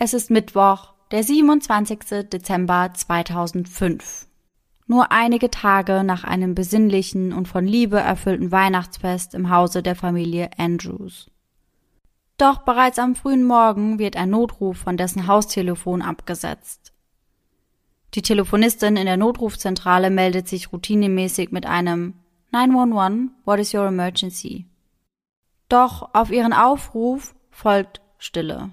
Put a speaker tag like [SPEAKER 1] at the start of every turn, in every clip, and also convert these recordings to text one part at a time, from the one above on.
[SPEAKER 1] Es ist Mittwoch, der 27. Dezember 2005. Nur einige Tage nach einem besinnlichen und von Liebe erfüllten Weihnachtsfest im Hause der Familie Andrews. Doch bereits am frühen Morgen wird ein Notruf von dessen Haustelefon abgesetzt. Die Telefonistin in der Notrufzentrale meldet sich routinemäßig mit einem 911, what is your emergency? Doch auf ihren Aufruf folgt Stille.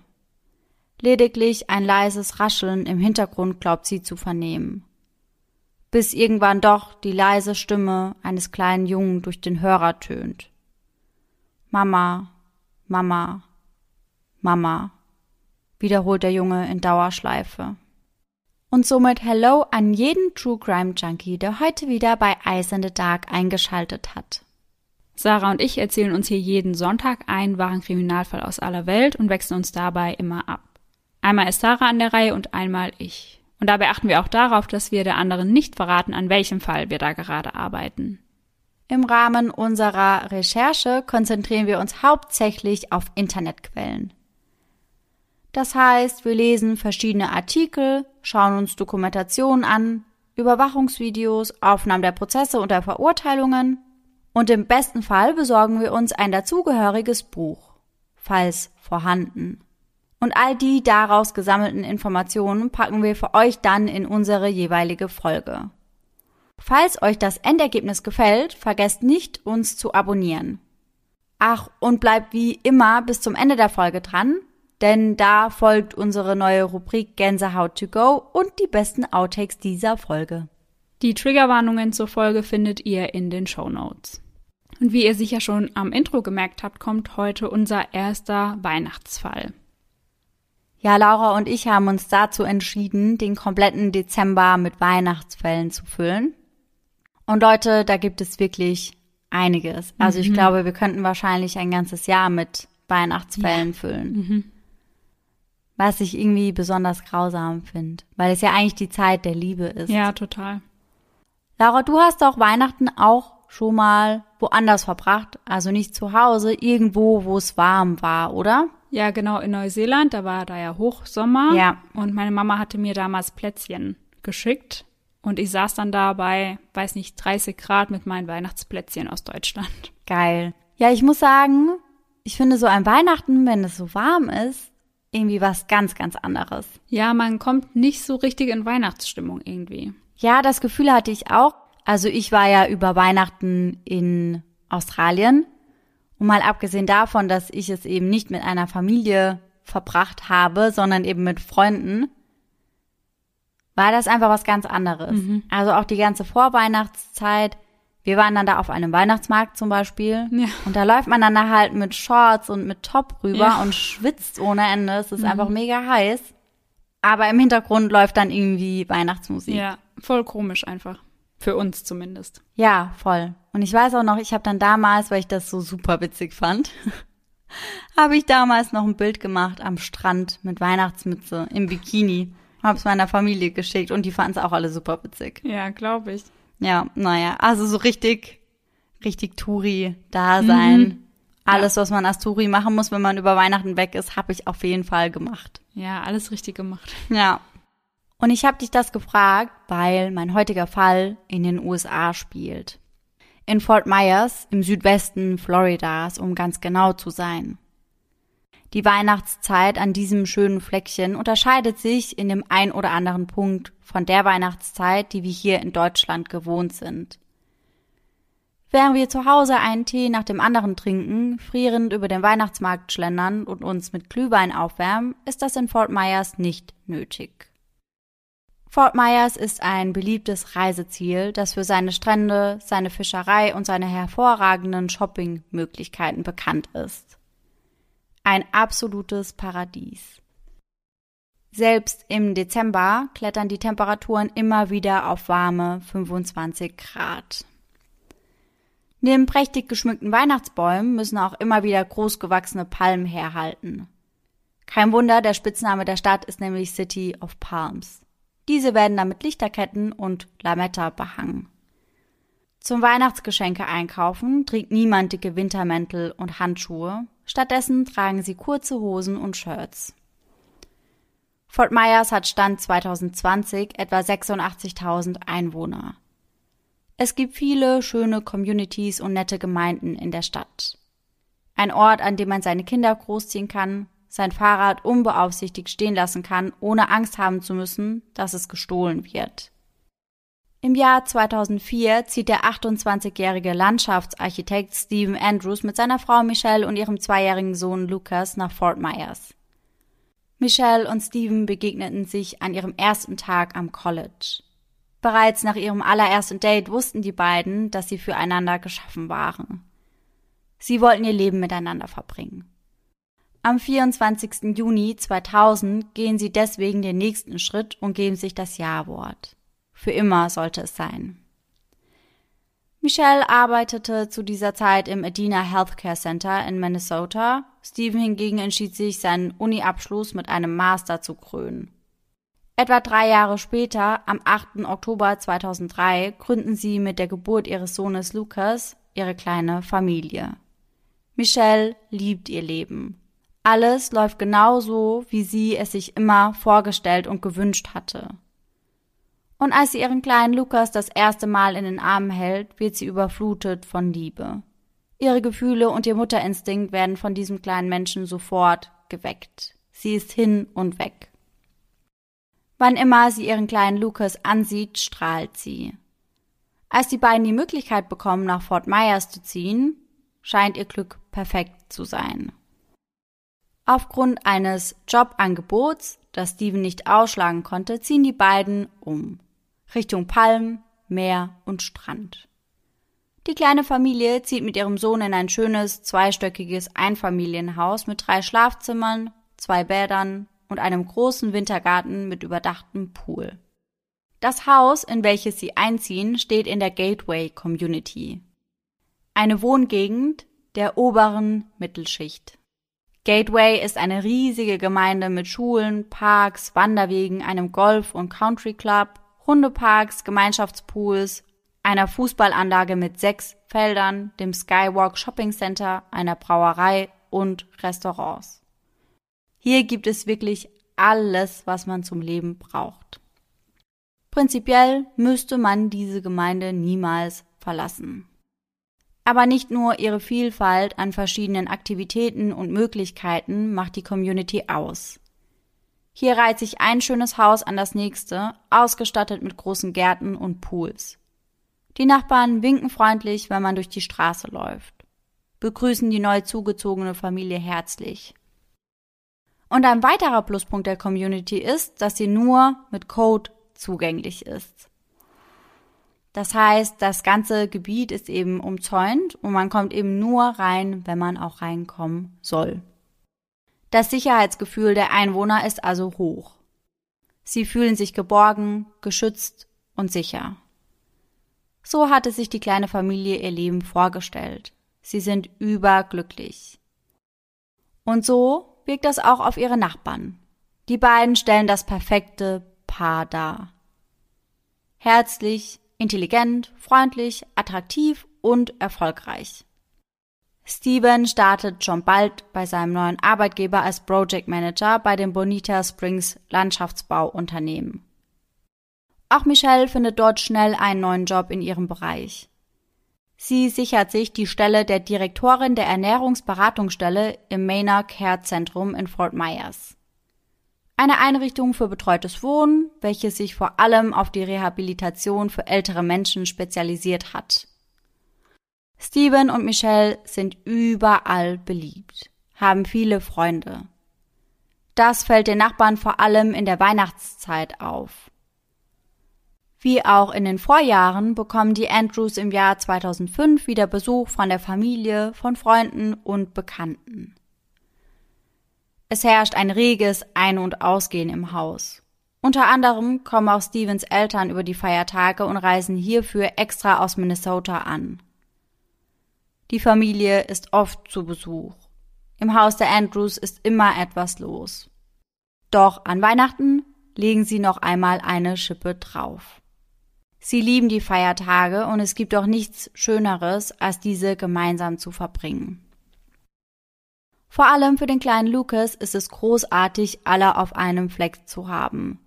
[SPEAKER 1] Lediglich ein leises Rascheln im Hintergrund glaubt sie zu vernehmen. Bis irgendwann doch die leise Stimme eines kleinen Jungen durch den Hörer tönt. Mama, Mama, Mama, wiederholt der Junge in Dauerschleife. Und somit Hello an jeden True Crime Junkie, der heute wieder bei Eyes in the Dark eingeschaltet hat.
[SPEAKER 2] Sarah und ich erzählen uns hier jeden Sonntag einen wahren Kriminalfall aus aller Welt und wechseln uns dabei immer ab. Einmal ist Sarah an der Reihe und einmal ich. Und dabei achten wir auch darauf, dass wir der anderen nicht verraten, an welchem Fall wir da gerade arbeiten.
[SPEAKER 1] Im Rahmen unserer Recherche konzentrieren wir uns hauptsächlich auf Internetquellen. Das heißt, wir lesen verschiedene Artikel, schauen uns Dokumentationen an, Überwachungsvideos, Aufnahmen der Prozesse und der Verurteilungen und im besten Fall besorgen wir uns ein dazugehöriges Buch, falls vorhanden. Und all die daraus gesammelten Informationen packen wir für euch dann in unsere jeweilige Folge. Falls euch das Endergebnis gefällt, vergesst nicht, uns zu abonnieren. Ach, und bleibt wie immer bis zum Ende der Folge dran, denn da folgt unsere neue Rubrik Gänsehaut to go und die besten Outtakes dieser Folge.
[SPEAKER 2] Die Triggerwarnungen zur Folge findet ihr in den Show Notes. Und wie ihr sicher schon am Intro gemerkt habt, kommt heute unser erster Weihnachtsfall.
[SPEAKER 1] Ja, Laura und ich haben uns dazu entschieden, den kompletten Dezember mit Weihnachtsfällen zu füllen. Und Leute, da gibt es wirklich einiges. Also ich mhm. glaube, wir könnten wahrscheinlich ein ganzes Jahr mit Weihnachtsfällen ja. füllen. Mhm was ich irgendwie besonders grausam finde, weil es ja eigentlich die Zeit der Liebe ist.
[SPEAKER 2] Ja, total.
[SPEAKER 1] Laura, du hast auch Weihnachten auch schon mal woanders verbracht, also nicht zu Hause, irgendwo, wo es warm war, oder?
[SPEAKER 2] Ja, genau, in Neuseeland, da war da ja Hochsommer. Ja. Und meine Mama hatte mir damals Plätzchen geschickt. Und ich saß dann da bei, weiß nicht, 30 Grad mit meinen Weihnachtsplätzchen aus Deutschland.
[SPEAKER 1] Geil. Ja, ich muss sagen, ich finde so ein Weihnachten, wenn es so warm ist, irgendwie was ganz, ganz anderes.
[SPEAKER 2] Ja, man kommt nicht so richtig in Weihnachtsstimmung irgendwie.
[SPEAKER 1] Ja, das Gefühl hatte ich auch. Also ich war ja über Weihnachten in Australien. Und mal abgesehen davon, dass ich es eben nicht mit einer Familie verbracht habe, sondern eben mit Freunden, war das einfach was ganz anderes. Mhm. Also auch die ganze Vorweihnachtszeit wir waren dann da auf einem Weihnachtsmarkt zum Beispiel. Ja. Und da läuft man dann da halt mit Shorts und mit Top rüber ja. und schwitzt ohne Ende. Es ist mhm. einfach mega heiß. Aber im Hintergrund läuft dann irgendwie Weihnachtsmusik.
[SPEAKER 2] Ja, voll komisch einfach. Für uns zumindest.
[SPEAKER 1] Ja, voll. Und ich weiß auch noch, ich habe dann damals, weil ich das so super witzig fand, habe ich damals noch ein Bild gemacht am Strand mit Weihnachtsmütze im Bikini. Habe es meiner Familie geschickt und die fanden es auch alle super witzig.
[SPEAKER 2] Ja, glaube ich.
[SPEAKER 1] Ja, naja, also so richtig, richtig Touri-Dasein. Mhm. Alles, ja. was man als Touri machen muss, wenn man über Weihnachten weg ist, habe ich auf jeden Fall gemacht.
[SPEAKER 2] Ja, alles richtig gemacht.
[SPEAKER 1] Ja. Und ich habe dich das gefragt, weil mein heutiger Fall in den USA spielt. In Fort Myers im Südwesten Floridas, um ganz genau zu sein. Die Weihnachtszeit an diesem schönen Fleckchen unterscheidet sich in dem ein oder anderen Punkt von der Weihnachtszeit, die wir hier in Deutschland gewohnt sind. Während wir zu Hause einen Tee nach dem anderen trinken, frierend über den Weihnachtsmarkt schlendern und uns mit Glühwein aufwärmen, ist das in Fort Myers nicht nötig. Fort Myers ist ein beliebtes Reiseziel, das für seine Strände, seine Fischerei und seine hervorragenden Shoppingmöglichkeiten bekannt ist ein absolutes Paradies. Selbst im Dezember klettern die Temperaturen immer wieder auf warme 25 Grad. Neben prächtig geschmückten Weihnachtsbäumen müssen auch immer wieder großgewachsene Palmen herhalten. Kein Wunder, der Spitzname der Stadt ist nämlich City of Palms. Diese werden dann mit Lichterketten und Lametta behangen. Zum Weihnachtsgeschenke einkaufen trägt niemand dicke Wintermäntel und Handschuhe, stattdessen tragen sie kurze Hosen und Shirts. Fort Myers hat Stand 2020 etwa 86.000 Einwohner. Es gibt viele schöne Communities und nette Gemeinden in der Stadt. Ein Ort, an dem man seine Kinder großziehen kann, sein Fahrrad unbeaufsichtigt stehen lassen kann, ohne Angst haben zu müssen, dass es gestohlen wird. Im Jahr 2004 zieht der 28-jährige Landschaftsarchitekt Stephen Andrews mit seiner Frau Michelle und ihrem zweijährigen Sohn Lucas nach Fort Myers. Michelle und Stephen begegneten sich an ihrem ersten Tag am College. Bereits nach ihrem allerersten Date wussten die beiden, dass sie füreinander geschaffen waren. Sie wollten ihr Leben miteinander verbringen. Am 24. Juni 2000 gehen sie deswegen den nächsten Schritt und geben sich das Ja-Wort. Für immer sollte es sein. Michelle arbeitete zu dieser Zeit im Edina Healthcare Center in Minnesota. Stephen hingegen entschied sich, seinen Uni-Abschluss mit einem Master zu krönen. Etwa drei Jahre später, am 8. Oktober 2003, gründen sie mit der Geburt ihres Sohnes Lucas ihre kleine Familie. Michelle liebt ihr Leben. Alles läuft genau so, wie sie es sich immer vorgestellt und gewünscht hatte. Und als sie ihren kleinen Lukas das erste Mal in den Armen hält, wird sie überflutet von Liebe. Ihre Gefühle und ihr Mutterinstinkt werden von diesem kleinen Menschen sofort geweckt. Sie ist hin und weg. Wann immer sie ihren kleinen Lukas ansieht, strahlt sie. Als die beiden die Möglichkeit bekommen, nach Fort Myers zu ziehen, scheint ihr Glück perfekt zu sein. Aufgrund eines Jobangebots, das Steven nicht ausschlagen konnte, ziehen die beiden um. Richtung Palm, Meer und Strand. Die kleine Familie zieht mit ihrem Sohn in ein schönes, zweistöckiges Einfamilienhaus mit drei Schlafzimmern, zwei Bädern und einem großen Wintergarten mit überdachtem Pool. Das Haus, in welches sie einziehen, steht in der Gateway Community. Eine Wohngegend der oberen Mittelschicht. Gateway ist eine riesige Gemeinde mit Schulen, Parks, Wanderwegen, einem Golf- und Country Club Hundeparks, Gemeinschaftspools, einer Fußballanlage mit sechs Feldern, dem Skywalk Shopping Center, einer Brauerei und Restaurants. Hier gibt es wirklich alles, was man zum Leben braucht. Prinzipiell müsste man diese Gemeinde niemals verlassen. Aber nicht nur ihre Vielfalt an verschiedenen Aktivitäten und Möglichkeiten macht die Community aus. Hier reiht sich ein schönes Haus an das nächste, ausgestattet mit großen Gärten und Pools. Die Nachbarn winken freundlich, wenn man durch die Straße läuft, begrüßen die neu zugezogene Familie herzlich. Und ein weiterer Pluspunkt der Community ist, dass sie nur mit Code zugänglich ist. Das heißt, das ganze Gebiet ist eben umzäunt und man kommt eben nur rein, wenn man auch reinkommen soll. Das Sicherheitsgefühl der Einwohner ist also hoch. Sie fühlen sich geborgen, geschützt und sicher. So hatte sich die kleine Familie ihr Leben vorgestellt. Sie sind überglücklich. Und so wirkt das auch auf ihre Nachbarn. Die beiden stellen das perfekte Paar dar. Herzlich, intelligent, freundlich, attraktiv und erfolgreich. Steven startet schon bald bei seinem neuen Arbeitgeber als Project Manager bei dem Bonita Springs Landschaftsbauunternehmen. Auch Michelle findet dort schnell einen neuen Job in ihrem Bereich. Sie sichert sich die Stelle der Direktorin der Ernährungsberatungsstelle im Maynard Care Zentrum in Fort Myers. Eine Einrichtung für betreutes Wohnen, welche sich vor allem auf die Rehabilitation für ältere Menschen spezialisiert hat. Steven und Michelle sind überall beliebt, haben viele Freunde. Das fällt den Nachbarn vor allem in der Weihnachtszeit auf. Wie auch in den Vorjahren bekommen die Andrews im Jahr 2005 wieder Besuch von der Familie, von Freunden und Bekannten. Es herrscht ein reges Ein- und Ausgehen im Haus. Unter anderem kommen auch Stevens Eltern über die Feiertage und reisen hierfür extra aus Minnesota an. Die Familie ist oft zu Besuch. Im Haus der Andrews ist immer etwas los. Doch an Weihnachten legen sie noch einmal eine Schippe drauf. Sie lieben die Feiertage und es gibt auch nichts Schöneres, als diese gemeinsam zu verbringen. Vor allem für den kleinen Lucas ist es großartig, alle auf einem Fleck zu haben.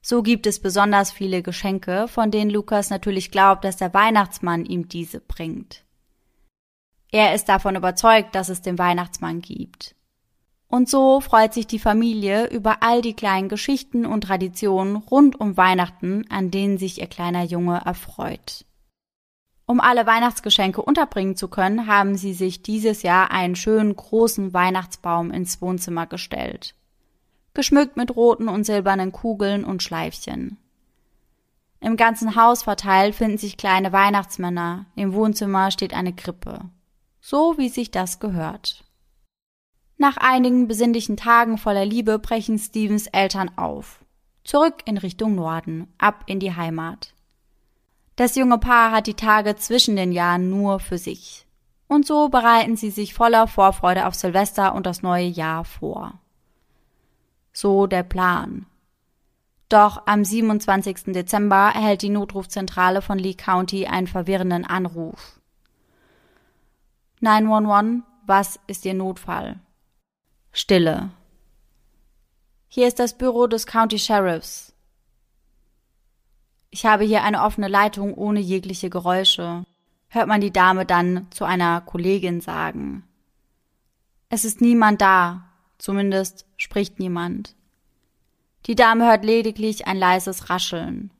[SPEAKER 1] So gibt es besonders viele Geschenke, von denen Lukas natürlich glaubt, dass der Weihnachtsmann ihm diese bringt. Er ist davon überzeugt, dass es den Weihnachtsmann gibt. Und so freut sich die Familie über all die kleinen Geschichten und Traditionen rund um Weihnachten, an denen sich ihr kleiner Junge erfreut. Um alle Weihnachtsgeschenke unterbringen zu können, haben sie sich dieses Jahr einen schönen großen Weihnachtsbaum ins Wohnzimmer gestellt. Geschmückt mit roten und silbernen Kugeln und Schleifchen. Im ganzen Haus verteilt finden sich kleine Weihnachtsmänner, im Wohnzimmer steht eine Krippe. So wie sich das gehört. Nach einigen besinnlichen Tagen voller Liebe brechen Stevens Eltern auf. Zurück in Richtung Norden, ab in die Heimat. Das junge Paar hat die Tage zwischen den Jahren nur für sich. Und so bereiten sie sich voller Vorfreude auf Silvester und das neue Jahr vor. So der Plan. Doch am 27. Dezember erhält die Notrufzentrale von Lee County einen verwirrenden Anruf. 911, was ist Ihr Notfall? Stille. Hier ist das Büro des County Sheriffs. Ich habe hier eine offene Leitung ohne jegliche Geräusche, hört man die Dame dann zu einer Kollegin sagen. Es ist niemand da, zumindest spricht niemand. Die Dame hört lediglich ein leises Rascheln.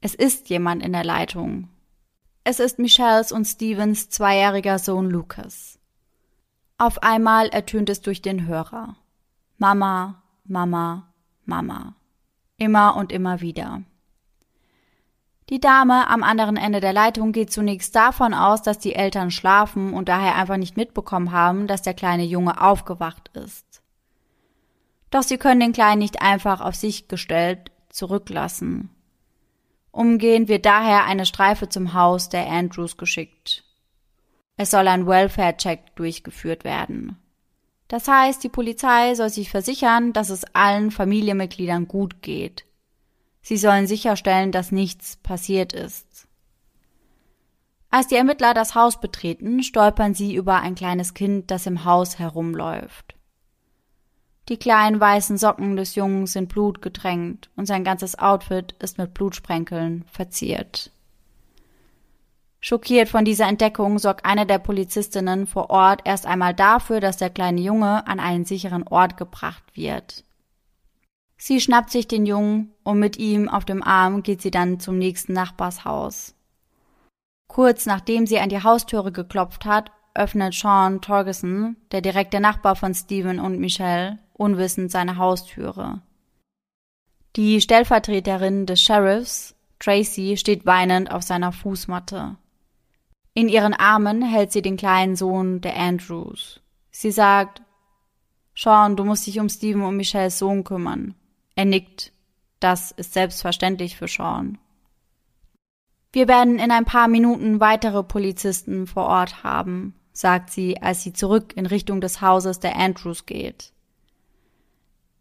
[SPEAKER 1] Es ist jemand in der Leitung. Es ist Michelles und Stevens zweijähriger Sohn Lucas. Auf einmal ertönt es durch den Hörer. Mama, Mama, Mama. Immer und immer wieder. Die Dame am anderen Ende der Leitung geht zunächst davon aus, dass die Eltern schlafen und daher einfach nicht mitbekommen haben, dass der kleine Junge aufgewacht ist. Doch sie können den Kleinen nicht einfach auf sich gestellt zurücklassen. Umgehend wird daher eine Streife zum Haus der Andrews geschickt. Es soll ein Welfare-Check durchgeführt werden. Das heißt, die Polizei soll sich versichern, dass es allen Familienmitgliedern gut geht. Sie sollen sicherstellen, dass nichts passiert ist. Als die Ermittler das Haus betreten, stolpern sie über ein kleines Kind, das im Haus herumläuft. Die kleinen weißen Socken des Jungen sind blutgetränkt und sein ganzes Outfit ist mit Blutsprenkeln verziert. Schockiert von dieser Entdeckung sorgt eine der Polizistinnen vor Ort erst einmal dafür, dass der kleine Junge an einen sicheren Ort gebracht wird. Sie schnappt sich den Jungen und mit ihm auf dem Arm geht sie dann zum nächsten Nachbarshaus. Kurz nachdem sie an die Haustüre geklopft hat, öffnet Sean Torgeson, der direkte Nachbar von Stephen und Michelle, unwissend seine Haustüre. Die Stellvertreterin des Sheriffs, Tracy, steht weinend auf seiner Fußmatte. In ihren Armen hält sie den kleinen Sohn der Andrews. Sie sagt, Sean, du musst dich um Stephen und Michelles Sohn kümmern. Er nickt. Das ist selbstverständlich für Sean. Wir werden in ein paar Minuten weitere Polizisten vor Ort haben, sagt sie, als sie zurück in Richtung des Hauses der Andrews geht.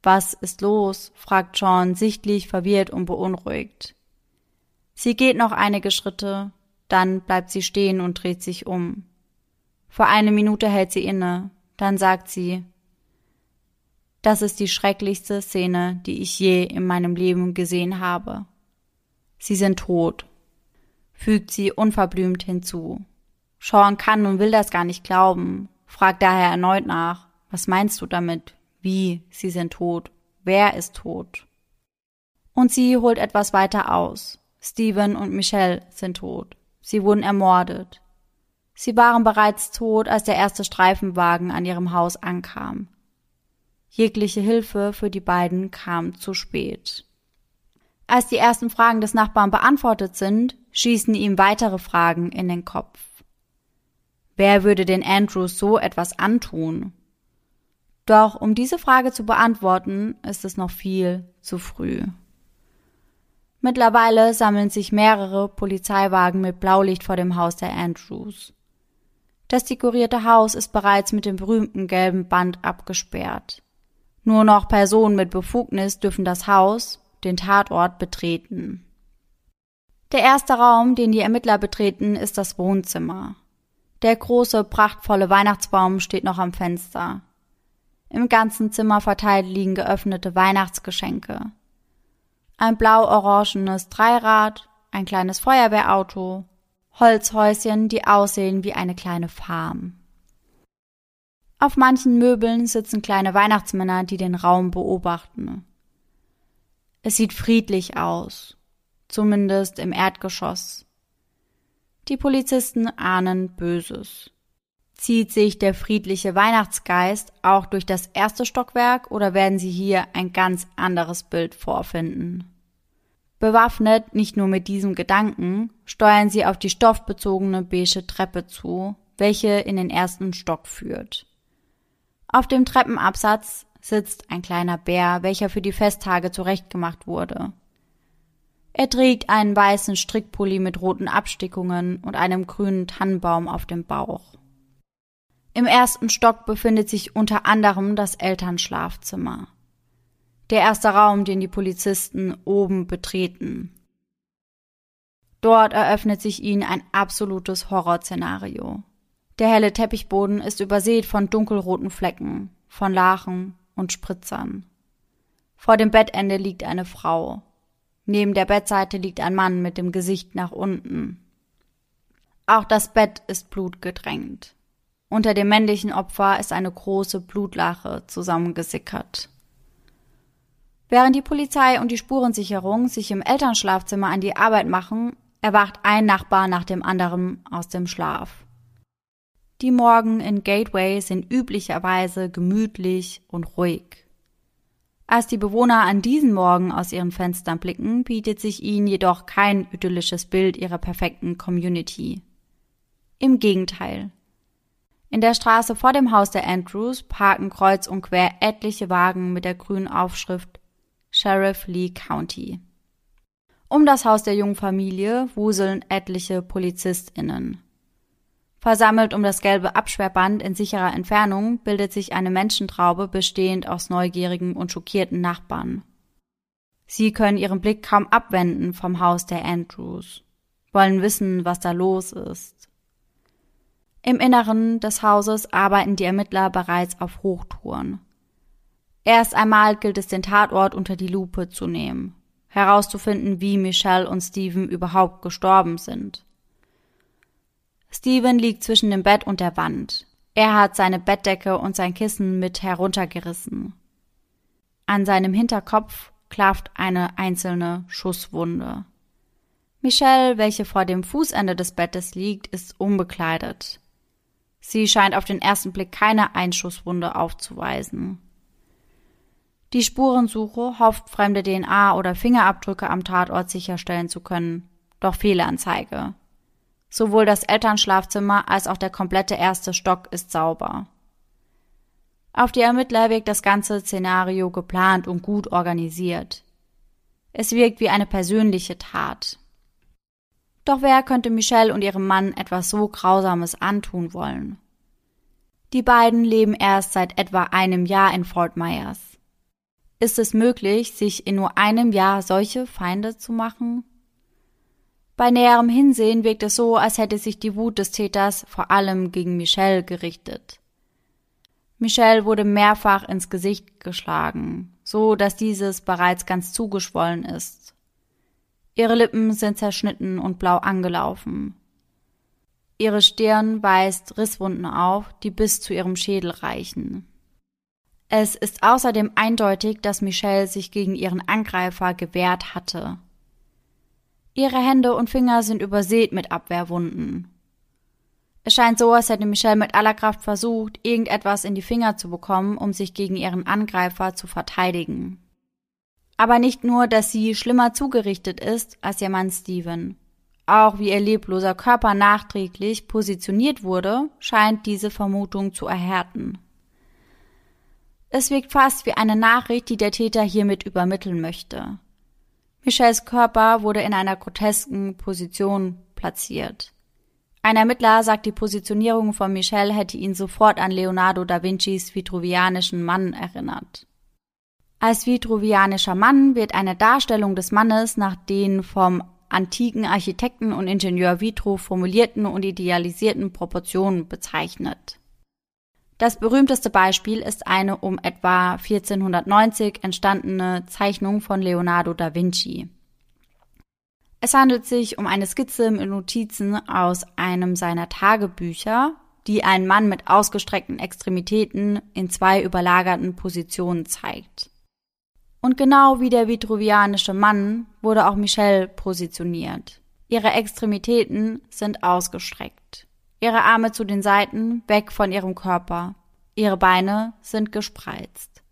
[SPEAKER 1] Was ist los? fragt Sean sichtlich verwirrt und beunruhigt. Sie geht noch einige Schritte, dann bleibt sie stehen und dreht sich um. Vor eine Minute hält sie inne, dann sagt sie, das ist die schrecklichste Szene, die ich je in meinem Leben gesehen habe. Sie sind tot, fügt sie unverblümt hinzu. Sean kann und will das gar nicht glauben, fragt daher erneut nach, was meinst du damit? Wie, sie sind tot? Wer ist tot? Und sie holt etwas weiter aus. Steven und Michelle sind tot. Sie wurden ermordet. Sie waren bereits tot, als der erste Streifenwagen an ihrem Haus ankam. Jegliche Hilfe für die beiden kam zu spät. Als die ersten Fragen des Nachbarn beantwortet sind, schießen ihm weitere Fragen in den Kopf. Wer würde den Andrews so etwas antun? Doch um diese Frage zu beantworten, ist es noch viel zu früh. Mittlerweile sammeln sich mehrere Polizeiwagen mit Blaulicht vor dem Haus der Andrews. Das dekorierte Haus ist bereits mit dem berühmten gelben Band abgesperrt. Nur noch Personen mit Befugnis dürfen das Haus, den Tatort, betreten. Der erste Raum, den die Ermittler betreten, ist das Wohnzimmer. Der große, prachtvolle Weihnachtsbaum steht noch am Fenster. Im ganzen Zimmer verteilt liegen geöffnete Weihnachtsgeschenke. Ein blau-orangenes Dreirad, ein kleines Feuerwehrauto, Holzhäuschen, die aussehen wie eine kleine Farm. Auf manchen Möbeln sitzen kleine Weihnachtsmänner, die den Raum beobachten. Es sieht friedlich aus, zumindest im Erdgeschoss. Die Polizisten ahnen Böses. Zieht sich der friedliche Weihnachtsgeist auch durch das erste Stockwerk oder werden Sie hier ein ganz anderes Bild vorfinden? Bewaffnet nicht nur mit diesem Gedanken, steuern Sie auf die stoffbezogene beige Treppe zu, welche in den ersten Stock führt. Auf dem Treppenabsatz sitzt ein kleiner Bär, welcher für die Festtage zurechtgemacht wurde. Er trägt einen weißen Strickpulli mit roten Abstickungen und einem grünen Tannenbaum auf dem Bauch. Im ersten Stock befindet sich unter anderem das Elternschlafzimmer. Der erste Raum, den die Polizisten oben betreten. Dort eröffnet sich ihnen ein absolutes Horrorszenario. Der helle Teppichboden ist übersät von dunkelroten Flecken, von Lachen und Spritzern. Vor dem Bettende liegt eine Frau. Neben der Bettseite liegt ein Mann mit dem Gesicht nach unten. Auch das Bett ist blutgedrängt. Unter dem männlichen Opfer ist eine große Blutlache zusammengesickert. Während die Polizei und die Spurensicherung sich im Elternschlafzimmer an die Arbeit machen, erwacht ein Nachbar nach dem anderen aus dem Schlaf. Die Morgen in Gateway sind üblicherweise gemütlich und ruhig. Als die Bewohner an diesen Morgen aus ihren Fenstern blicken, bietet sich ihnen jedoch kein idyllisches Bild ihrer perfekten Community. Im Gegenteil. In der Straße vor dem Haus der Andrews parken kreuz und quer etliche Wagen mit der grünen Aufschrift Sheriff Lee County. Um das Haus der jungen Familie wuseln etliche PolizistInnen. Versammelt um das gelbe Absperrband in sicherer Entfernung bildet sich eine Menschentraube bestehend aus neugierigen und schockierten Nachbarn. Sie können ihren Blick kaum abwenden vom Haus der Andrews, wollen wissen, was da los ist. Im Inneren des Hauses arbeiten die Ermittler bereits auf Hochtouren. Erst einmal gilt es, den Tatort unter die Lupe zu nehmen, herauszufinden, wie Michelle und Steven überhaupt gestorben sind. Steven liegt zwischen dem Bett und der Wand. Er hat seine Bettdecke und sein Kissen mit heruntergerissen. An seinem Hinterkopf klafft eine einzelne Schusswunde. Michelle, welche vor dem Fußende des Bettes liegt, ist unbekleidet. Sie scheint auf den ersten Blick keine Einschusswunde aufzuweisen. Die Spurensuche hofft, fremde DNA oder Fingerabdrücke am Tatort sicherstellen zu können, doch Fehlanzeige. Sowohl das Elternschlafzimmer als auch der komplette erste Stock ist sauber. Auf die Ermittler wirkt das ganze Szenario geplant und gut organisiert. Es wirkt wie eine persönliche Tat. Doch wer könnte Michelle und ihrem Mann etwas so Grausames antun wollen? Die beiden leben erst seit etwa einem Jahr in Fort Myers. Ist es möglich, sich in nur einem Jahr solche Feinde zu machen? Bei näherem Hinsehen wirkt es so, als hätte sich die Wut des Täters vor allem gegen Michelle gerichtet. Michelle wurde mehrfach ins Gesicht geschlagen, so dass dieses bereits ganz zugeschwollen ist. Ihre Lippen sind zerschnitten und blau angelaufen. Ihre Stirn weist Risswunden auf, die bis zu ihrem Schädel reichen. Es ist außerdem eindeutig, dass Michelle sich gegen ihren Angreifer gewehrt hatte. Ihre Hände und Finger sind übersät mit Abwehrwunden. Es scheint so, als hätte Michelle mit aller Kraft versucht, irgendetwas in die Finger zu bekommen, um sich gegen ihren Angreifer zu verteidigen. Aber nicht nur, dass sie schlimmer zugerichtet ist als ihr Mann Steven. Auch wie ihr lebloser Körper nachträglich positioniert wurde, scheint diese Vermutung zu erhärten. Es wirkt fast wie eine Nachricht, die der Täter hiermit übermitteln möchte. Michelles Körper wurde in einer grotesken Position platziert. Ein Ermittler sagt, die Positionierung von Michelle hätte ihn sofort an Leonardo da Vincis vitruvianischen Mann erinnert. Als vitruvianischer Mann wird eine Darstellung des Mannes nach den vom antiken Architekten und Ingenieur Vitruv formulierten und idealisierten Proportionen bezeichnet. Das berühmteste Beispiel ist eine um etwa 1490 entstandene Zeichnung von Leonardo da Vinci. Es handelt sich um eine Skizze mit Notizen aus einem seiner Tagebücher, die einen Mann mit ausgestreckten Extremitäten in zwei überlagerten Positionen zeigt. Und genau wie der vitruvianische Mann wurde auch Michelle positioniert. Ihre Extremitäten sind ausgestreckt. Ihre Arme zu den Seiten, weg von ihrem Körper. Ihre Beine sind gespreizt.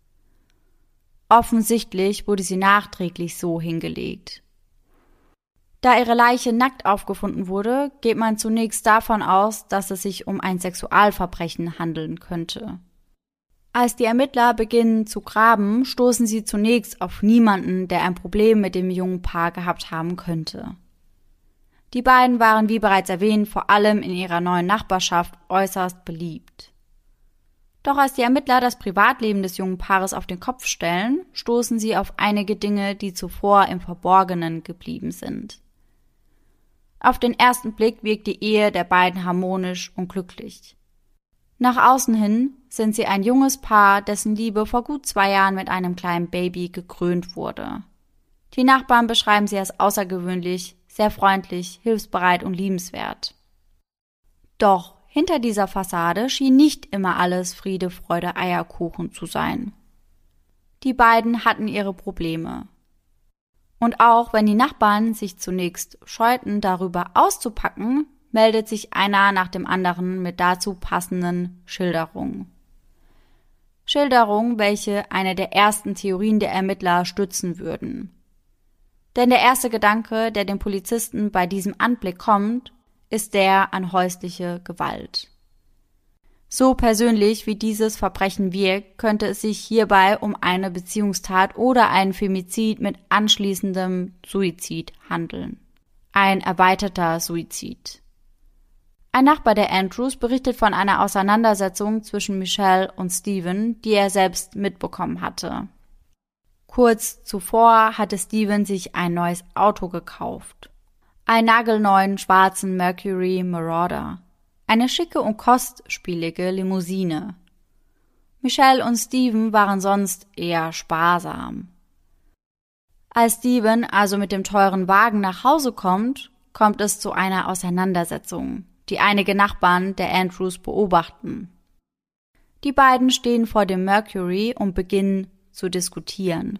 [SPEAKER 1] Offensichtlich wurde sie nachträglich so hingelegt. Da ihre Leiche nackt aufgefunden wurde, geht man zunächst davon aus, dass es sich um ein Sexualverbrechen handeln könnte. Als die Ermittler beginnen zu graben, stoßen sie zunächst auf niemanden, der ein Problem mit dem jungen Paar gehabt haben könnte. Die beiden waren, wie bereits erwähnt, vor allem in ihrer neuen Nachbarschaft äußerst beliebt. Doch als die Ermittler das Privatleben des jungen Paares auf den Kopf stellen, stoßen sie auf einige Dinge, die zuvor im Verborgenen geblieben sind. Auf den ersten Blick wirkt die Ehe der beiden harmonisch und glücklich. Nach außen hin sind sie ein junges Paar, dessen Liebe vor gut zwei Jahren mit einem kleinen Baby gekrönt wurde. Die Nachbarn beschreiben sie als außergewöhnlich, sehr freundlich, hilfsbereit und liebenswert. Doch hinter dieser Fassade schien nicht immer alles Friede, Freude, Eierkuchen zu sein. Die beiden hatten ihre Probleme. Und auch wenn die Nachbarn sich zunächst scheuten, darüber auszupacken, meldet sich einer nach dem anderen mit dazu passenden Schilderungen. Schilderungen, welche eine der ersten Theorien der Ermittler stützen würden. Denn der erste Gedanke, der dem Polizisten bei diesem Anblick kommt, ist der an häusliche Gewalt. So persönlich wie dieses Verbrechen wirkt, könnte es sich hierbei um eine Beziehungstat oder einen Femizid mit anschließendem Suizid handeln. Ein erweiterter Suizid. Ein Nachbar der Andrews berichtet von einer Auseinandersetzung zwischen Michelle und Steven, die er selbst mitbekommen hatte. Kurz zuvor hatte Steven sich ein neues Auto gekauft. Einen nagelneuen schwarzen Mercury Marauder. Eine schicke und kostspielige Limousine. Michelle und Steven waren sonst eher sparsam. Als Steven also mit dem teuren Wagen nach Hause kommt, kommt es zu einer Auseinandersetzung die einige Nachbarn der Andrews beobachten. Die beiden stehen vor dem Mercury und beginnen zu diskutieren.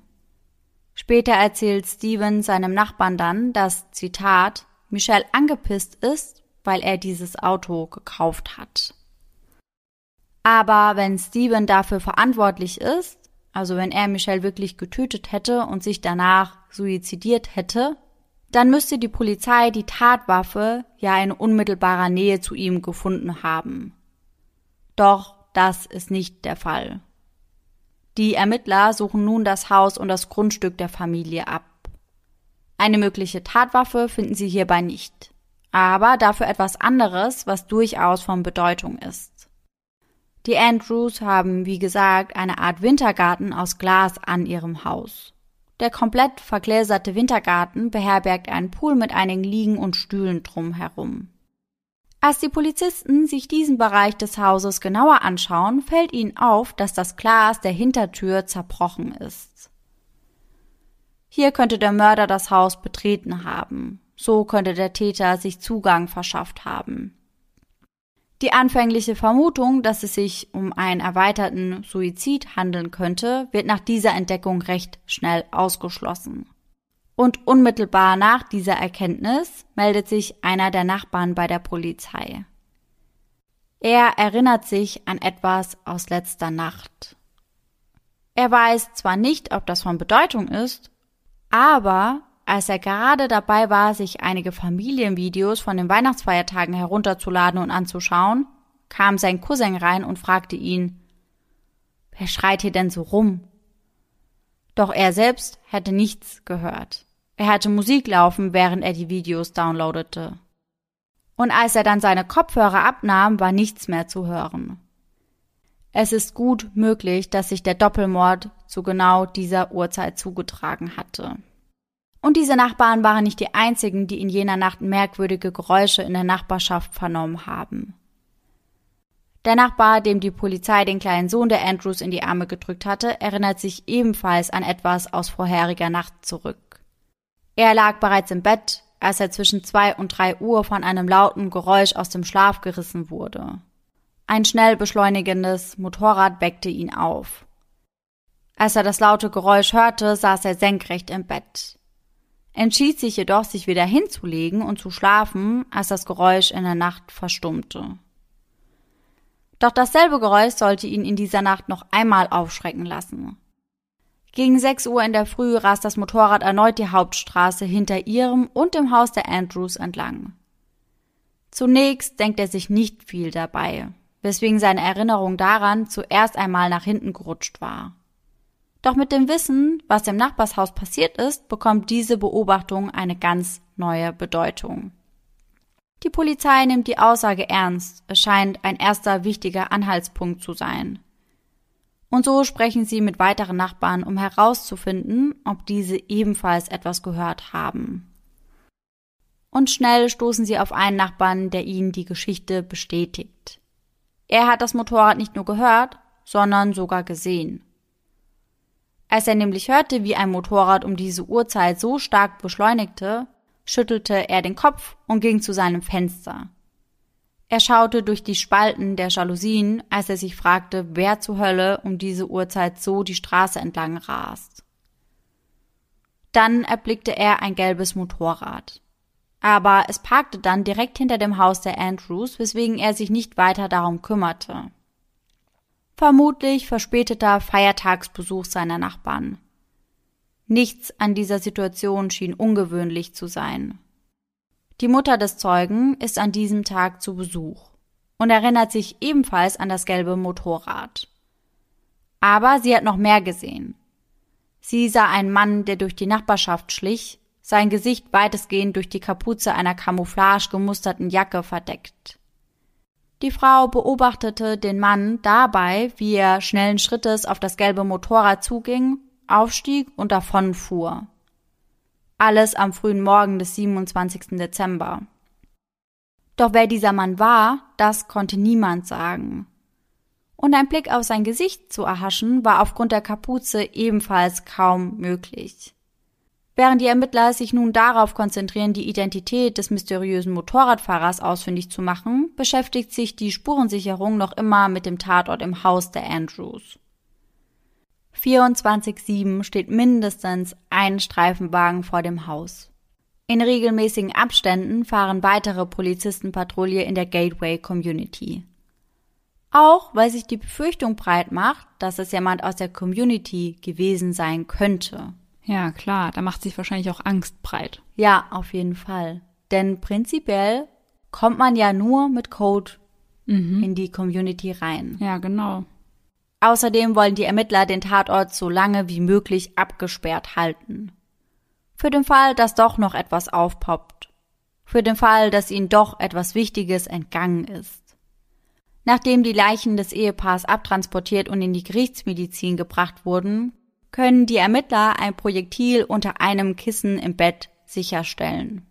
[SPEAKER 1] Später erzählt Steven seinem Nachbarn dann, dass, Zitat, Michelle angepisst ist, weil er dieses Auto gekauft hat. Aber wenn Steven dafür verantwortlich ist, also wenn er Michelle wirklich getötet hätte und sich danach suizidiert hätte, dann müsste die Polizei die Tatwaffe ja in unmittelbarer Nähe zu ihm gefunden haben. Doch das ist nicht der Fall. Die Ermittler suchen nun das Haus und das Grundstück der Familie ab. Eine mögliche Tatwaffe finden sie hierbei nicht, aber dafür etwas anderes, was durchaus von Bedeutung ist. Die Andrews haben, wie gesagt, eine Art Wintergarten aus Glas an ihrem Haus. Der komplett vergläserte Wintergarten beherbergt einen Pool mit einigen Liegen und Stühlen drumherum. Als die Polizisten sich diesen Bereich des Hauses genauer anschauen, fällt ihnen auf, dass das Glas der Hintertür zerbrochen ist. Hier könnte der Mörder das Haus betreten haben. So könnte der Täter sich Zugang verschafft haben. Die anfängliche Vermutung, dass es sich um einen erweiterten Suizid handeln könnte, wird nach dieser Entdeckung recht schnell ausgeschlossen. Und unmittelbar nach dieser Erkenntnis meldet sich einer der Nachbarn bei der Polizei. Er erinnert sich an etwas aus letzter Nacht. Er weiß zwar nicht, ob das von Bedeutung ist, aber als er gerade dabei war, sich einige Familienvideos von den Weihnachtsfeiertagen herunterzuladen und anzuschauen, kam sein Cousin rein und fragte ihn, Wer schreit hier denn so rum? Doch er selbst hätte nichts gehört. Er hatte Musik laufen, während er die Videos downloadete. Und als er dann seine Kopfhörer abnahm, war nichts mehr zu hören. Es ist gut möglich, dass sich der Doppelmord zu genau dieser Uhrzeit zugetragen hatte. Und diese Nachbarn waren nicht die einzigen, die in jener Nacht merkwürdige Geräusche in der Nachbarschaft vernommen haben. Der Nachbar, dem die Polizei den kleinen Sohn der Andrews in die Arme gedrückt hatte, erinnert sich ebenfalls an etwas aus vorheriger Nacht zurück. Er lag bereits im Bett, als er zwischen zwei und drei Uhr von einem lauten Geräusch aus dem Schlaf gerissen wurde. Ein schnell beschleunigendes Motorrad weckte ihn auf. Als er das laute Geräusch hörte, saß er senkrecht im Bett entschied sich jedoch, sich wieder hinzulegen und zu schlafen, als das Geräusch in der Nacht verstummte. Doch dasselbe Geräusch sollte ihn in dieser Nacht noch einmal aufschrecken lassen. Gegen sechs Uhr in der Früh rast das Motorrad erneut die Hauptstraße hinter ihrem und dem Haus der Andrews entlang. Zunächst denkt er sich nicht viel dabei, weswegen seine Erinnerung daran zuerst einmal nach hinten gerutscht war. Doch mit dem Wissen, was im Nachbarshaus passiert ist, bekommt diese Beobachtung eine ganz neue Bedeutung. Die Polizei nimmt die Aussage ernst. Es scheint ein erster wichtiger Anhaltspunkt zu sein. Und so sprechen sie mit weiteren Nachbarn, um herauszufinden, ob diese ebenfalls etwas gehört haben. Und schnell stoßen sie auf einen Nachbarn, der ihnen die Geschichte bestätigt. Er hat das Motorrad nicht nur gehört, sondern sogar gesehen. Als er nämlich hörte, wie ein Motorrad um diese Uhrzeit so stark beschleunigte, schüttelte er den Kopf und ging zu seinem Fenster. Er schaute durch die Spalten der Jalousien, als er sich fragte, wer zur Hölle um diese Uhrzeit so die Straße entlang rast. Dann erblickte er ein gelbes Motorrad. Aber es parkte dann direkt hinter dem Haus der Andrews, weswegen er sich nicht weiter darum kümmerte. Vermutlich verspäteter Feiertagsbesuch seiner Nachbarn. Nichts an dieser Situation schien ungewöhnlich zu sein. Die Mutter des Zeugen ist an diesem Tag zu Besuch und erinnert sich ebenfalls an das gelbe Motorrad. Aber sie hat noch mehr gesehen. Sie sah einen Mann, der durch die Nachbarschaft schlich, sein Gesicht weitestgehend durch die Kapuze einer Camouflage gemusterten Jacke verdeckt. Die Frau beobachtete den Mann dabei, wie er schnellen Schrittes auf das gelbe Motorrad zuging, aufstieg und davonfuhr. Alles am frühen Morgen des 27. Dezember. Doch wer dieser Mann war, das konnte niemand sagen. Und ein Blick auf sein Gesicht zu erhaschen, war aufgrund der Kapuze ebenfalls kaum möglich. Während die Ermittler sich nun darauf konzentrieren, die Identität des mysteriösen Motorradfahrers ausfindig zu machen, beschäftigt sich die Spurensicherung noch immer mit dem Tatort im Haus der Andrews. 24-7 steht mindestens ein Streifenwagen vor dem Haus. In regelmäßigen Abständen fahren weitere Polizistenpatrouille in der Gateway Community. Auch weil sich die Befürchtung breit macht, dass es jemand aus der Community gewesen sein könnte.
[SPEAKER 2] Ja, klar, da macht sich wahrscheinlich auch Angst breit.
[SPEAKER 1] Ja, auf jeden Fall. Denn prinzipiell kommt man ja nur mit Code mhm. in die Community rein.
[SPEAKER 2] Ja, genau.
[SPEAKER 1] Außerdem wollen die Ermittler den Tatort so lange wie möglich abgesperrt halten. Für den Fall, dass doch noch etwas aufpoppt. Für den Fall, dass ihnen doch etwas Wichtiges entgangen ist. Nachdem die Leichen des Ehepaars abtransportiert und in die Gerichtsmedizin gebracht wurden, können die Ermittler ein Projektil unter einem Kissen im Bett sicherstellen.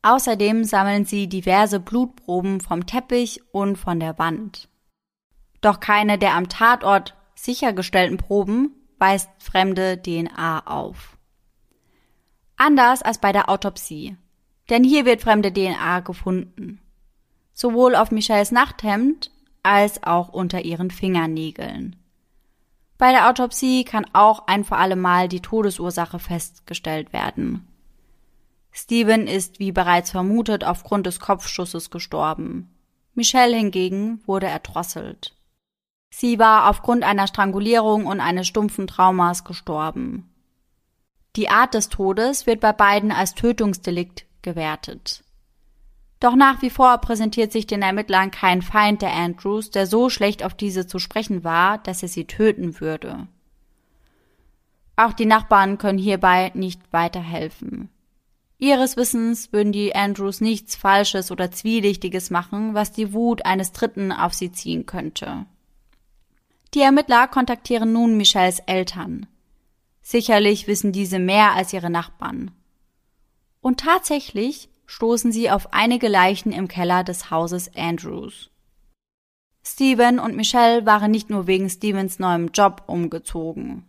[SPEAKER 1] Außerdem sammeln sie diverse Blutproben vom Teppich und von der Wand. Doch keine der am Tatort sichergestellten Proben weist fremde DNA auf. Anders als bei der Autopsie, denn hier wird fremde DNA gefunden. Sowohl auf Michelles Nachthemd als auch unter ihren Fingernägeln. Bei der Autopsie kann auch ein für alle Mal die Todesursache festgestellt werden. Steven ist, wie bereits vermutet, aufgrund des Kopfschusses gestorben. Michelle hingegen wurde erdrosselt. Sie war aufgrund einer Strangulierung und eines stumpfen Traumas gestorben. Die Art des Todes wird bei beiden als Tötungsdelikt gewertet. Doch nach wie vor präsentiert sich den Ermittlern kein Feind der Andrews, der so schlecht auf diese zu sprechen war, dass er sie töten würde. Auch die Nachbarn können hierbei nicht weiterhelfen. Ihres Wissens würden die Andrews nichts Falsches oder Zwielichtiges machen, was die Wut eines Dritten auf sie ziehen könnte. Die Ermittler kontaktieren nun Michelles Eltern. Sicherlich wissen diese mehr als ihre Nachbarn. Und tatsächlich stoßen sie auf einige Leichen im Keller des Hauses Andrews. Steven und Michelle waren nicht nur wegen Stevens neuem Job umgezogen.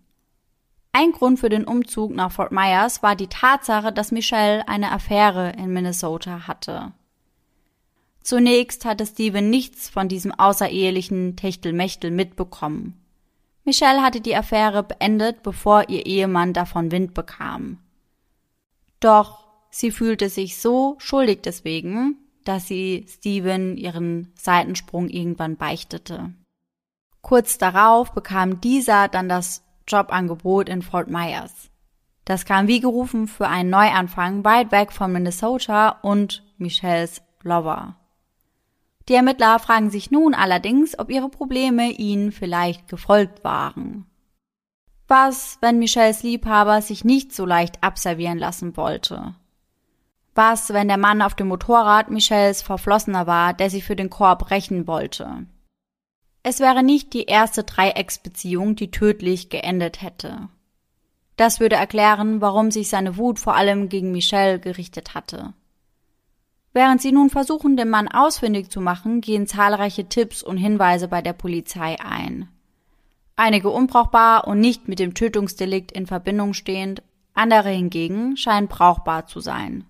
[SPEAKER 1] Ein Grund für den Umzug nach Fort Myers war die Tatsache, dass Michelle eine Affäre in Minnesota hatte. Zunächst hatte Steven nichts von diesem außerehelichen Techtelmechtel mitbekommen. Michelle hatte die Affäre beendet, bevor ihr Ehemann davon Wind bekam. Doch sie fühlte sich so schuldig deswegen, dass sie Steven ihren Seitensprung irgendwann beichtete. Kurz darauf bekam dieser dann das Jobangebot in Fort Myers. Das kam wie gerufen für einen Neuanfang weit weg von Minnesota und Michelles Lover. Die Ermittler fragen sich nun allerdings, ob ihre Probleme ihnen vielleicht gefolgt waren. Was, wenn Michelles Liebhaber sich nicht so leicht abservieren lassen wollte? Was, wenn der Mann auf dem Motorrad Michelles Verflossener war, der sie für den Korb rächen wollte? Es wäre nicht die erste Dreiecksbeziehung, die tödlich geendet hätte. Das würde erklären, warum sich seine Wut vor allem gegen Michelle gerichtet hatte. Während sie nun versuchen, den Mann ausfindig zu machen, gehen zahlreiche Tipps und Hinweise bei der Polizei ein. Einige unbrauchbar und nicht mit dem Tötungsdelikt in Verbindung stehend, andere hingegen scheinen brauchbar zu sein.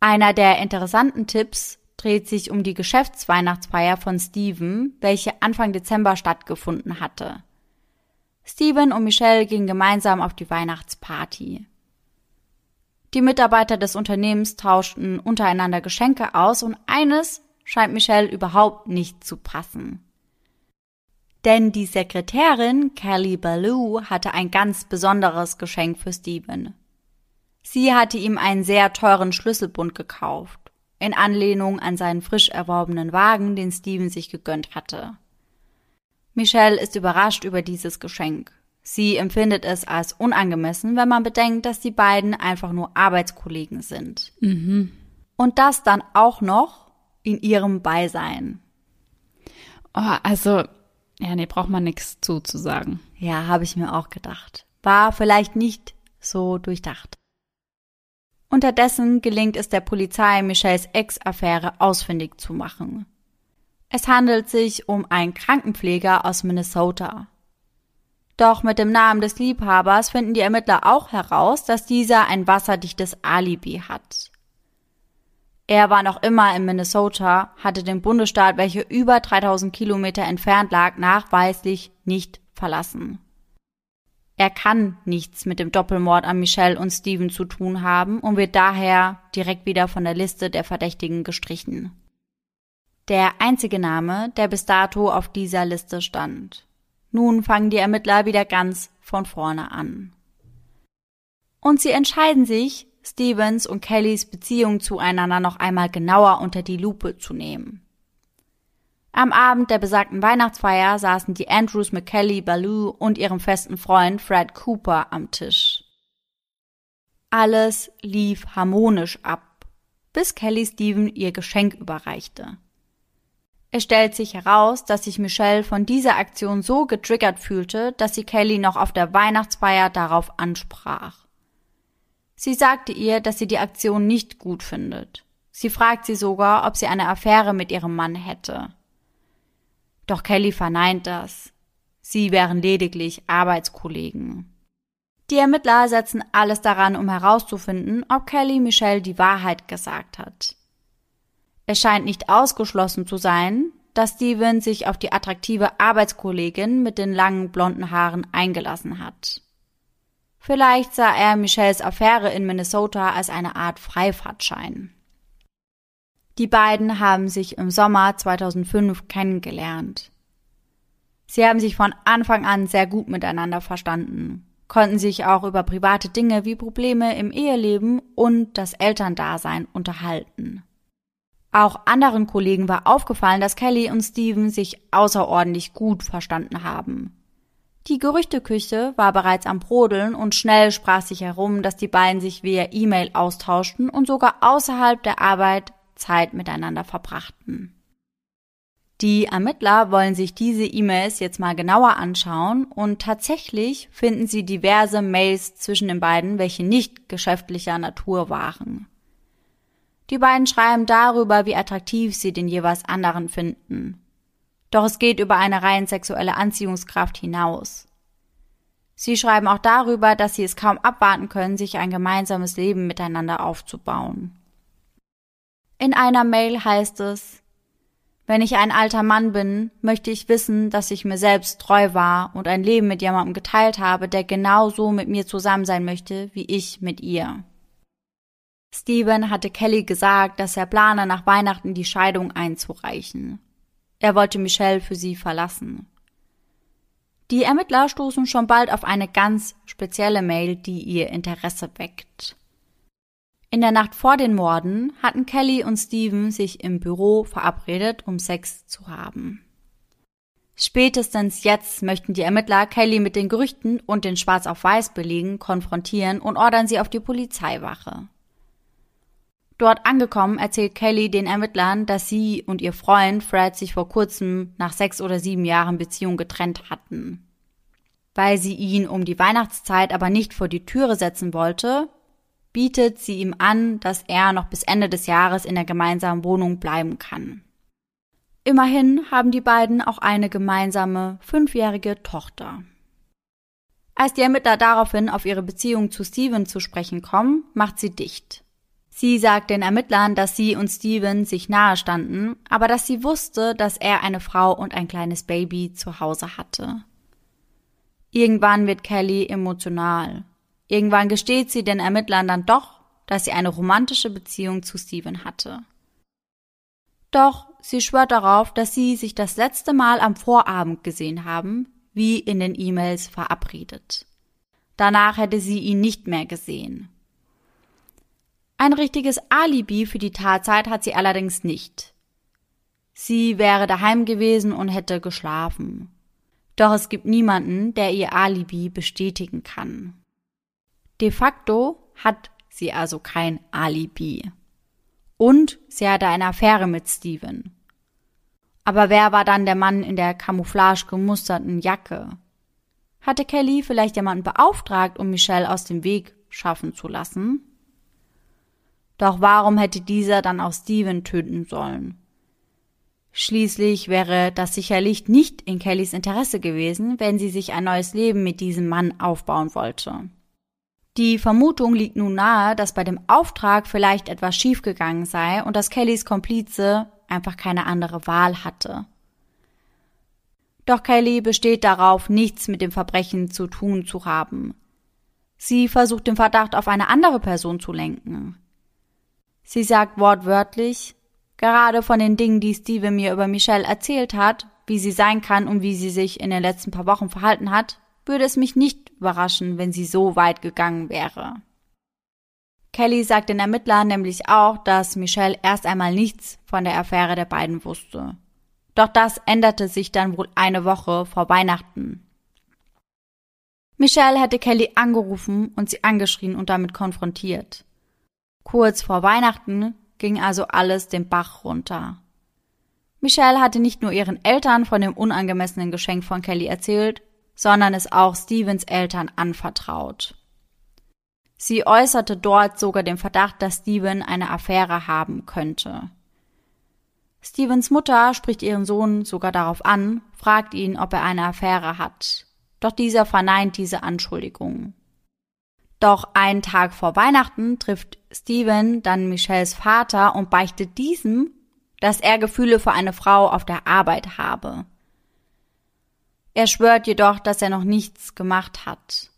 [SPEAKER 1] Einer der interessanten Tipps dreht sich um die Geschäftsweihnachtsfeier von Steven, welche Anfang Dezember stattgefunden hatte. Steven und Michelle gingen gemeinsam auf die Weihnachtsparty. Die Mitarbeiter des Unternehmens tauschten untereinander Geschenke aus und eines scheint Michelle überhaupt nicht zu passen. Denn die Sekretärin Kelly Ballou hatte ein ganz besonderes Geschenk für Steven. Sie hatte ihm einen sehr teuren Schlüsselbund gekauft, in Anlehnung an seinen frisch erworbenen Wagen, den Steven sich gegönnt hatte. Michelle ist überrascht über dieses Geschenk. Sie empfindet es als unangemessen, wenn man bedenkt, dass die beiden einfach nur Arbeitskollegen sind.
[SPEAKER 2] Mhm.
[SPEAKER 1] Und das dann auch noch in ihrem Beisein.
[SPEAKER 2] Oh, also, ja, nee, braucht man nichts zuzusagen.
[SPEAKER 1] Ja, habe ich mir auch gedacht. War vielleicht nicht so durchdacht. Unterdessen gelingt es der Polizei, Michelles Ex-Affäre ausfindig zu machen. Es handelt sich um einen Krankenpfleger aus Minnesota. Doch mit dem Namen des Liebhabers finden die Ermittler auch heraus, dass dieser ein wasserdichtes Alibi hat. Er war noch immer in Minnesota, hatte den Bundesstaat, welcher über 3000 Kilometer entfernt lag, nachweislich nicht verlassen. Er kann nichts mit dem Doppelmord an Michelle und Steven zu tun haben und wird daher direkt wieder von der Liste der Verdächtigen gestrichen. Der einzige Name, der bis dato auf dieser Liste stand. Nun fangen die Ermittler wieder ganz von vorne an. Und sie entscheiden sich, Stevens und Kellys Beziehung zueinander noch einmal genauer unter die Lupe zu nehmen. Am Abend der besagten Weihnachtsfeier saßen die Andrews mit Kelly Ballou und ihrem festen Freund Fred Cooper am Tisch. Alles lief harmonisch ab, bis Kelly Steven ihr Geschenk überreichte. Es stellt sich heraus, dass sich Michelle von dieser Aktion so getriggert fühlte, dass sie Kelly noch auf der Weihnachtsfeier darauf ansprach. Sie sagte ihr, dass sie die Aktion nicht gut findet. Sie fragt sie sogar, ob sie eine Affäre mit ihrem Mann hätte. Doch Kelly verneint das. Sie wären lediglich Arbeitskollegen. Die Ermittler setzen alles daran, um herauszufinden, ob Kelly Michelle die Wahrheit gesagt hat. Es scheint nicht ausgeschlossen zu sein, dass Steven sich auf die attraktive Arbeitskollegin mit den langen blonden Haaren eingelassen hat. Vielleicht sah er Michelles Affäre in Minnesota als eine Art Freifahrtschein. Die beiden haben sich im Sommer 2005 kennengelernt. Sie haben sich von Anfang an sehr gut miteinander verstanden, konnten sich auch über private Dinge wie Probleme im Eheleben und das Elterndasein unterhalten. Auch anderen Kollegen war aufgefallen, dass Kelly und Steven sich außerordentlich gut verstanden haben. Die Gerüchteküche war bereits am Brodeln und schnell sprach sich herum, dass die beiden sich via E-Mail austauschten und sogar außerhalb der Arbeit Zeit miteinander verbrachten. Die Ermittler wollen sich diese E-Mails jetzt mal genauer anschauen und tatsächlich finden sie diverse Mails zwischen den beiden, welche nicht geschäftlicher Natur waren. Die beiden schreiben darüber, wie attraktiv sie den jeweils anderen finden. Doch es geht über eine rein sexuelle Anziehungskraft hinaus. Sie schreiben auch darüber, dass sie es kaum abwarten können, sich ein gemeinsames Leben miteinander aufzubauen. In einer Mail heißt es, wenn ich ein alter Mann bin, möchte ich wissen, dass ich mir selbst treu war und ein Leben mit jemandem geteilt habe, der genauso mit mir zusammen sein möchte, wie ich mit ihr. Steven hatte Kelly gesagt, dass er plane, nach Weihnachten die Scheidung einzureichen. Er wollte Michelle für sie verlassen. Die Ermittler stoßen schon bald auf eine ganz spezielle Mail, die ihr Interesse weckt. In der Nacht vor den Morden hatten Kelly und Steven sich im Büro verabredet, um Sex zu haben. Spätestens jetzt möchten die Ermittler Kelly mit den Gerüchten und den Schwarz auf Weiß belegen konfrontieren und ordern sie auf die Polizeiwache. Dort angekommen erzählt Kelly den Ermittlern, dass sie und ihr Freund Fred sich vor kurzem nach sechs oder sieben Jahren Beziehung getrennt hatten. Weil sie ihn um die Weihnachtszeit aber nicht vor die Türe setzen wollte, bietet sie ihm an, dass er noch bis Ende des Jahres in der gemeinsamen Wohnung bleiben kann. Immerhin haben die beiden auch eine gemeinsame fünfjährige Tochter. Als die Ermittler daraufhin auf ihre Beziehung zu Steven zu sprechen kommen, macht sie dicht. Sie sagt den Ermittlern, dass sie und Steven sich nahe standen, aber dass sie wusste, dass er eine Frau und ein kleines Baby zu Hause hatte. Irgendwann wird Kelly emotional. Irgendwann gesteht sie den Ermittlern dann doch, dass sie eine romantische Beziehung zu Steven hatte. Doch sie schwört darauf, dass sie sich das letzte Mal am Vorabend gesehen haben, wie in den E-Mails verabredet. Danach hätte sie ihn nicht mehr gesehen. Ein richtiges Alibi für die Tatzeit hat sie allerdings nicht. Sie wäre daheim gewesen und hätte geschlafen. Doch es gibt niemanden, der ihr Alibi bestätigen kann. De facto hat sie also kein Alibi. Und sie hatte eine Affäre mit Steven. Aber wer war dann der Mann in der camouflage gemusterten Jacke? Hatte Kelly vielleicht jemanden beauftragt, um Michelle aus dem Weg schaffen zu lassen? Doch warum hätte dieser dann auch Steven töten sollen? Schließlich wäre das sicherlich nicht in Kellys Interesse gewesen, wenn sie sich ein neues Leben mit diesem Mann aufbauen wollte. Die Vermutung liegt nun nahe, dass bei dem Auftrag vielleicht etwas schiefgegangen sei und dass Kellys Komplize einfach keine andere Wahl hatte. Doch Kelly besteht darauf, nichts mit dem Verbrechen zu tun zu haben. Sie versucht den Verdacht auf eine andere Person zu lenken. Sie sagt wortwörtlich, gerade von den Dingen, die Steve mir über Michelle erzählt hat, wie sie sein kann und wie sie sich in den letzten paar Wochen verhalten hat, würde es mich nicht überraschen, wenn sie so weit gegangen wäre. Kelly sagt den Ermittlern nämlich auch, dass Michelle erst einmal nichts von der Affäre der beiden wusste. Doch das änderte sich dann wohl eine Woche vor Weihnachten. Michelle hatte Kelly angerufen und sie angeschrien und damit konfrontiert. Kurz vor Weihnachten ging also alles den Bach runter. Michelle hatte nicht nur ihren Eltern von dem unangemessenen Geschenk von Kelly erzählt, sondern es auch Stevens Eltern anvertraut. Sie äußerte dort sogar den Verdacht, dass Steven eine Affäre haben könnte. Stevens Mutter spricht ihren Sohn sogar darauf an, fragt ihn, ob er eine Affäre hat. Doch dieser verneint diese Anschuldigungen. Doch einen Tag vor Weihnachten trifft Steven dann Michelles Vater und beichtet diesem, dass er Gefühle für eine Frau auf der Arbeit habe. Er schwört jedoch, dass er noch nichts gemacht hat.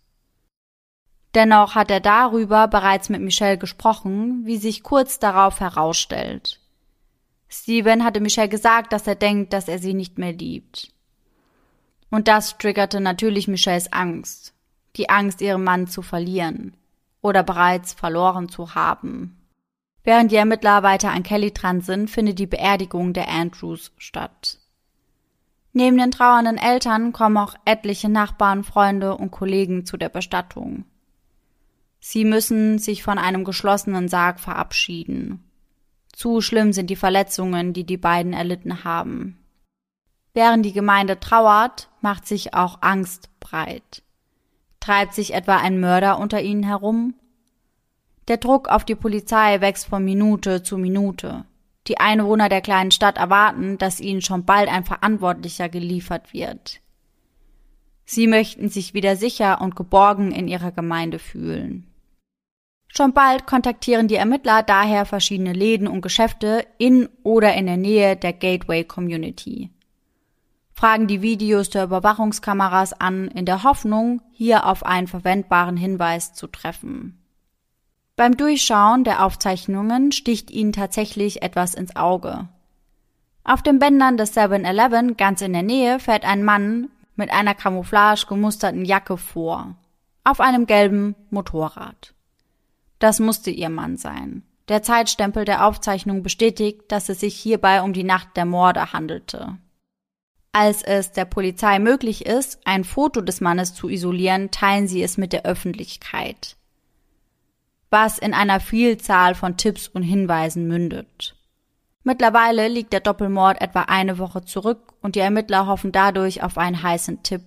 [SPEAKER 1] Dennoch hat er darüber bereits mit Michelle gesprochen, wie sich kurz darauf herausstellt. Steven hatte Michelle gesagt, dass er denkt, dass er sie nicht mehr liebt. Und das triggerte natürlich Michelles Angst die Angst, ihren Mann zu verlieren oder bereits verloren zu haben. Während die Ermittler weiter an Kelly dran sind, findet die Beerdigung der Andrews statt. Neben den trauernden Eltern kommen auch etliche Nachbarn, Freunde und Kollegen zu der Bestattung. Sie müssen sich von einem geschlossenen Sarg verabschieden. Zu schlimm sind die Verletzungen, die die beiden erlitten haben. Während die Gemeinde trauert, macht sich auch Angst breit. Treibt sich etwa ein Mörder unter ihnen herum? Der Druck auf die Polizei wächst von Minute zu Minute. Die Einwohner der kleinen Stadt erwarten, dass ihnen schon bald ein Verantwortlicher geliefert wird. Sie möchten sich wieder sicher und geborgen in ihrer Gemeinde fühlen. Schon bald kontaktieren die Ermittler daher verschiedene Läden und Geschäfte in oder in der Nähe der Gateway Community. Fragen die Videos der Überwachungskameras an, in der Hoffnung, hier auf einen verwendbaren Hinweis zu treffen. Beim Durchschauen der Aufzeichnungen sticht ihnen tatsächlich etwas ins Auge. Auf den Bändern des 7-Eleven ganz in der Nähe fährt ein Mann mit einer camouflage gemusterten Jacke vor, auf einem gelben Motorrad. Das musste ihr Mann sein. Der Zeitstempel der Aufzeichnung bestätigt, dass es sich hierbei um die Nacht der Morde handelte. Als es der Polizei möglich ist, ein Foto des Mannes zu isolieren, teilen sie es mit der Öffentlichkeit. Was in einer Vielzahl von Tipps und Hinweisen mündet. Mittlerweile liegt der Doppelmord etwa eine Woche zurück und die Ermittler hoffen dadurch auf einen heißen Tipp.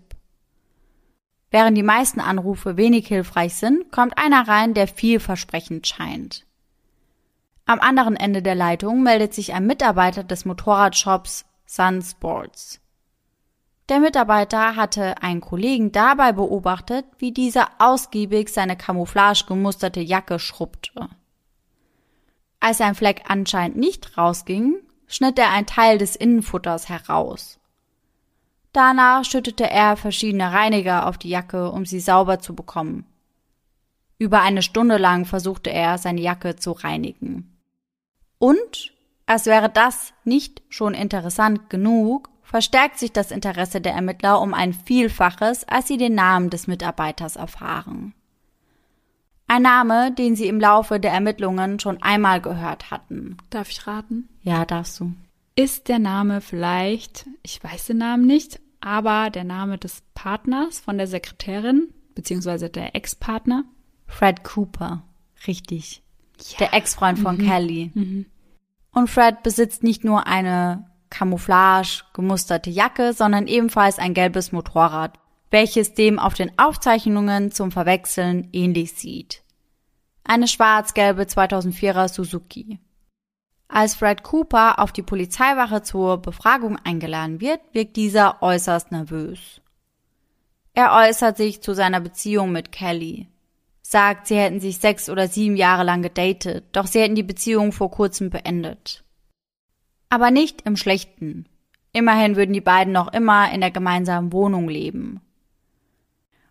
[SPEAKER 1] Während die meisten Anrufe wenig hilfreich sind, kommt einer rein, der vielversprechend scheint. Am anderen Ende der Leitung meldet sich ein Mitarbeiter des Motorradshops Sun Sports. Der Mitarbeiter hatte einen Kollegen dabei beobachtet, wie dieser ausgiebig seine camouflage gemusterte Jacke schrubbte. Als ein Fleck anscheinend nicht rausging, schnitt er ein Teil des Innenfutters heraus. Danach schüttete er verschiedene Reiniger auf die Jacke, um sie sauber zu bekommen. Über eine Stunde lang versuchte er, seine Jacke zu reinigen. Und, als wäre das nicht schon interessant genug, verstärkt sich das Interesse der Ermittler um ein Vielfaches, als sie den Namen des Mitarbeiters erfahren. Ein Name, den sie im Laufe der Ermittlungen schon einmal gehört hatten.
[SPEAKER 2] Darf ich raten?
[SPEAKER 1] Ja, darfst du.
[SPEAKER 2] Ist der Name vielleicht, ich weiß den Namen nicht, aber der Name des Partners von der Sekretärin, beziehungsweise der Ex-Partner?
[SPEAKER 1] Fred Cooper. Richtig. Ja. Der Ex-Freund von
[SPEAKER 2] mhm.
[SPEAKER 1] Kelly.
[SPEAKER 2] Mhm.
[SPEAKER 1] Und Fred besitzt nicht nur eine Camouflage gemusterte Jacke, sondern ebenfalls ein gelbes Motorrad, welches dem auf den Aufzeichnungen zum Verwechseln ähnlich sieht. Eine schwarz-gelbe 2004er Suzuki. Als Fred Cooper auf die Polizeiwache zur Befragung eingeladen wird, wirkt dieser äußerst nervös. Er äußert sich zu seiner Beziehung mit Kelly, sagt, sie hätten sich sechs oder sieben Jahre lang gedatet, doch sie hätten die Beziehung vor kurzem beendet. Aber nicht im Schlechten. Immerhin würden die beiden noch immer in der gemeinsamen Wohnung leben.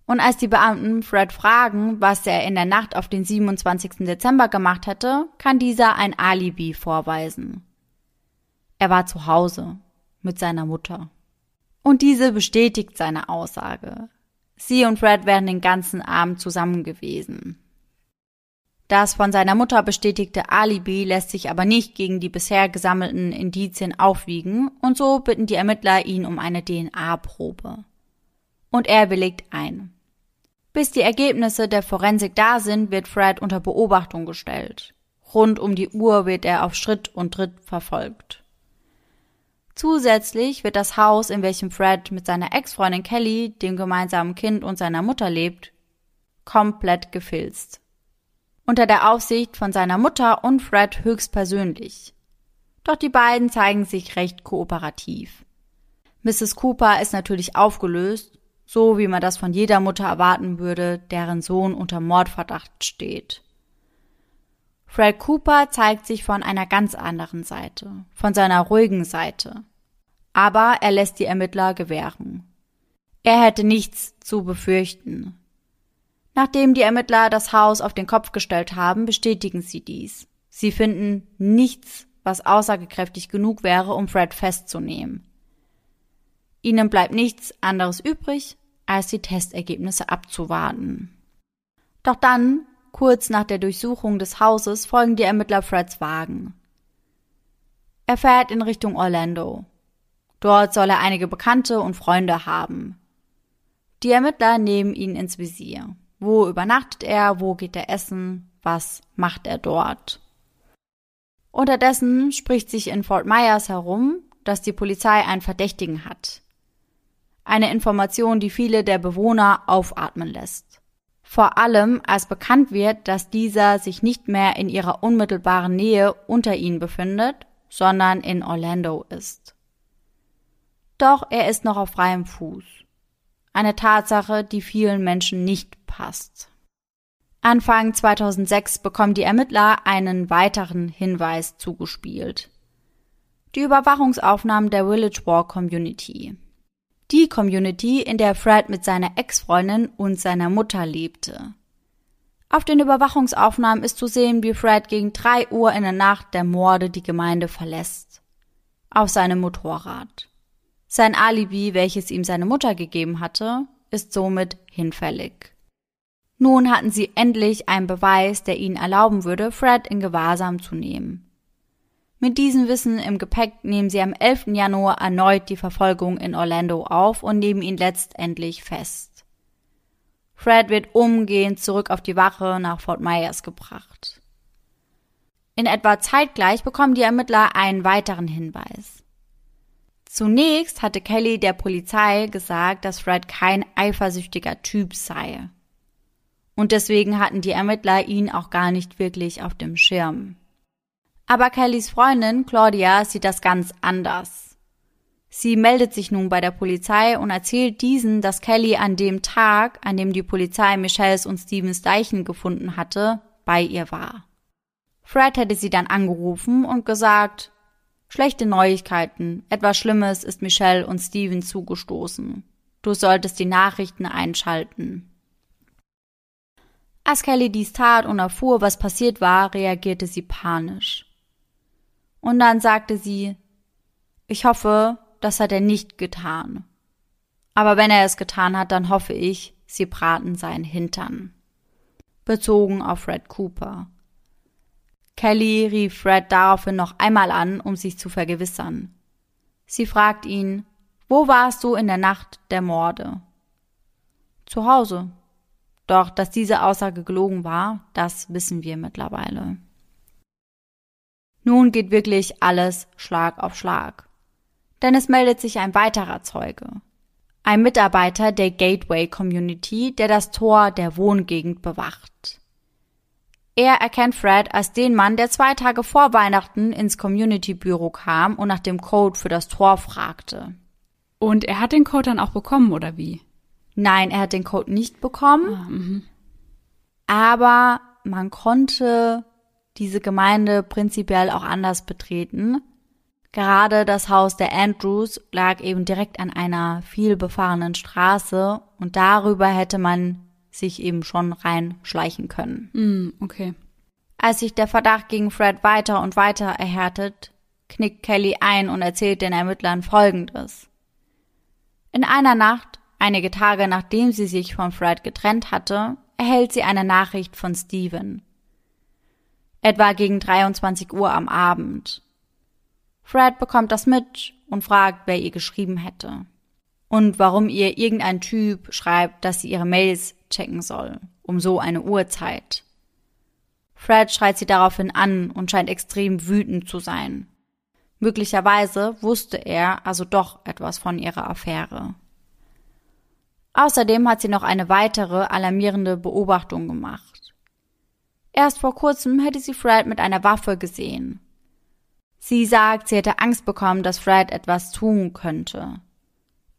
[SPEAKER 1] Und als die Beamten Fred fragen, was er in der Nacht auf den 27. Dezember gemacht hätte, kann dieser ein Alibi vorweisen. Er war zu Hause mit seiner Mutter. Und diese bestätigt seine Aussage. Sie und Fred wären den ganzen Abend zusammen gewesen. Das von seiner Mutter bestätigte Alibi lässt sich aber nicht gegen die bisher gesammelten Indizien aufwiegen und so bitten die Ermittler ihn um eine DNA-Probe. Und er willigt ein. Bis die Ergebnisse der Forensik da sind, wird Fred unter Beobachtung gestellt. Rund um die Uhr wird er auf Schritt und Tritt verfolgt. Zusätzlich wird das Haus, in welchem Fred mit seiner Ex-Freundin Kelly, dem gemeinsamen Kind und seiner Mutter lebt, komplett gefilzt. Unter der Aufsicht von seiner Mutter und Fred höchstpersönlich. Doch die beiden zeigen sich recht kooperativ. Mrs. Cooper ist natürlich aufgelöst so wie man das von jeder Mutter erwarten würde, deren Sohn unter Mordverdacht steht. Fred Cooper zeigt sich von einer ganz anderen Seite, von seiner ruhigen Seite. Aber er lässt die Ermittler gewähren. Er hätte nichts zu befürchten. Nachdem die Ermittler das Haus auf den Kopf gestellt haben, bestätigen sie dies. Sie finden nichts, was aussagekräftig genug wäre, um Fred festzunehmen. Ihnen bleibt nichts anderes übrig, als die Testergebnisse abzuwarten. Doch dann, kurz nach der Durchsuchung des Hauses, folgen die Ermittler Freds Wagen. Er fährt in Richtung Orlando. Dort soll er einige Bekannte und Freunde haben. Die Ermittler nehmen ihn ins Visier. Wo übernachtet er? Wo geht er essen? Was macht er dort? Unterdessen spricht sich in Fort Myers herum, dass die Polizei einen Verdächtigen hat. Eine Information, die viele der Bewohner aufatmen lässt. Vor allem, als bekannt wird, dass dieser sich nicht mehr in ihrer unmittelbaren Nähe unter ihnen befindet, sondern in Orlando ist. Doch er ist noch auf freiem Fuß. Eine Tatsache, die vielen Menschen nicht passt. Anfang 2006 bekommen die Ermittler einen weiteren Hinweis zugespielt. Die Überwachungsaufnahmen der Village War Community. Die Community, in der Fred mit seiner Ex-Freundin und seiner Mutter lebte. Auf den Überwachungsaufnahmen ist zu sehen, wie Fred gegen drei Uhr in der Nacht der Morde die Gemeinde verlässt. Auf seinem Motorrad. Sein Alibi, welches ihm seine Mutter gegeben hatte, ist somit hinfällig. Nun hatten sie endlich einen Beweis, der ihnen erlauben würde, Fred in Gewahrsam zu nehmen. Mit diesem Wissen im Gepäck nehmen sie am 11. Januar erneut die Verfolgung in Orlando auf und nehmen ihn letztendlich fest. Fred wird umgehend zurück auf die Wache nach Fort Myers gebracht. In etwa zeitgleich bekommen die Ermittler einen weiteren Hinweis. Zunächst hatte Kelly der Polizei gesagt, dass Fred kein eifersüchtiger Typ sei und deswegen hatten die Ermittler ihn auch gar nicht wirklich auf dem Schirm. Aber Kellys Freundin Claudia sieht das ganz anders. Sie meldet sich nun bei der Polizei und erzählt diesen, dass Kelly an dem Tag, an dem die Polizei Michelles und Stevens Leichen gefunden hatte, bei ihr war. Fred hätte sie dann angerufen und gesagt, schlechte Neuigkeiten, etwas Schlimmes ist Michelle und Steven zugestoßen. Du solltest die Nachrichten einschalten. Als Kelly dies tat und erfuhr, was passiert war, reagierte sie panisch. Und dann sagte sie, ich hoffe, das hat er nicht getan. Aber wenn er es getan hat, dann hoffe ich, sie braten seinen Hintern. Bezogen auf Fred Cooper. Kelly rief Fred daraufhin noch einmal an, um sich zu vergewissern. Sie fragt ihn, wo warst du in der Nacht der Morde? Zu Hause, doch, dass diese Aussage gelogen war, das wissen wir mittlerweile. Nun geht wirklich alles Schlag auf Schlag. Denn es meldet sich ein weiterer Zeuge. Ein Mitarbeiter der Gateway Community, der das Tor der Wohngegend bewacht. Er erkennt Fred als den Mann, der zwei Tage vor Weihnachten ins Community Büro kam und nach dem Code für das Tor fragte.
[SPEAKER 2] Und er hat den Code dann auch bekommen, oder wie?
[SPEAKER 1] Nein, er hat den Code nicht bekommen.
[SPEAKER 2] Ah, mhm.
[SPEAKER 1] aber man konnte diese Gemeinde prinzipiell auch anders betreten. Gerade das Haus der Andrews lag eben direkt an einer viel befahrenen Straße und darüber hätte man sich eben schon reinschleichen können.
[SPEAKER 2] Mm, okay.
[SPEAKER 1] Als sich der Verdacht gegen Fred weiter und weiter erhärtet, knickt Kelly ein und erzählt den Ermittlern Folgendes. In einer Nacht Einige Tage nachdem sie sich von Fred getrennt hatte, erhält sie eine Nachricht von Steven. Etwa gegen 23 Uhr am Abend. Fred bekommt das mit und fragt, wer ihr geschrieben hätte. Und warum ihr irgendein Typ schreibt, dass sie ihre Mails checken soll, um so eine Uhrzeit. Fred schreit sie daraufhin an und scheint extrem wütend zu sein. Möglicherweise wusste er also doch etwas von ihrer Affäre. Außerdem hat sie noch eine weitere alarmierende Beobachtung gemacht. Erst vor kurzem hätte sie Fred mit einer Waffe gesehen. Sie sagt, sie hätte Angst bekommen, dass Fred etwas tun könnte.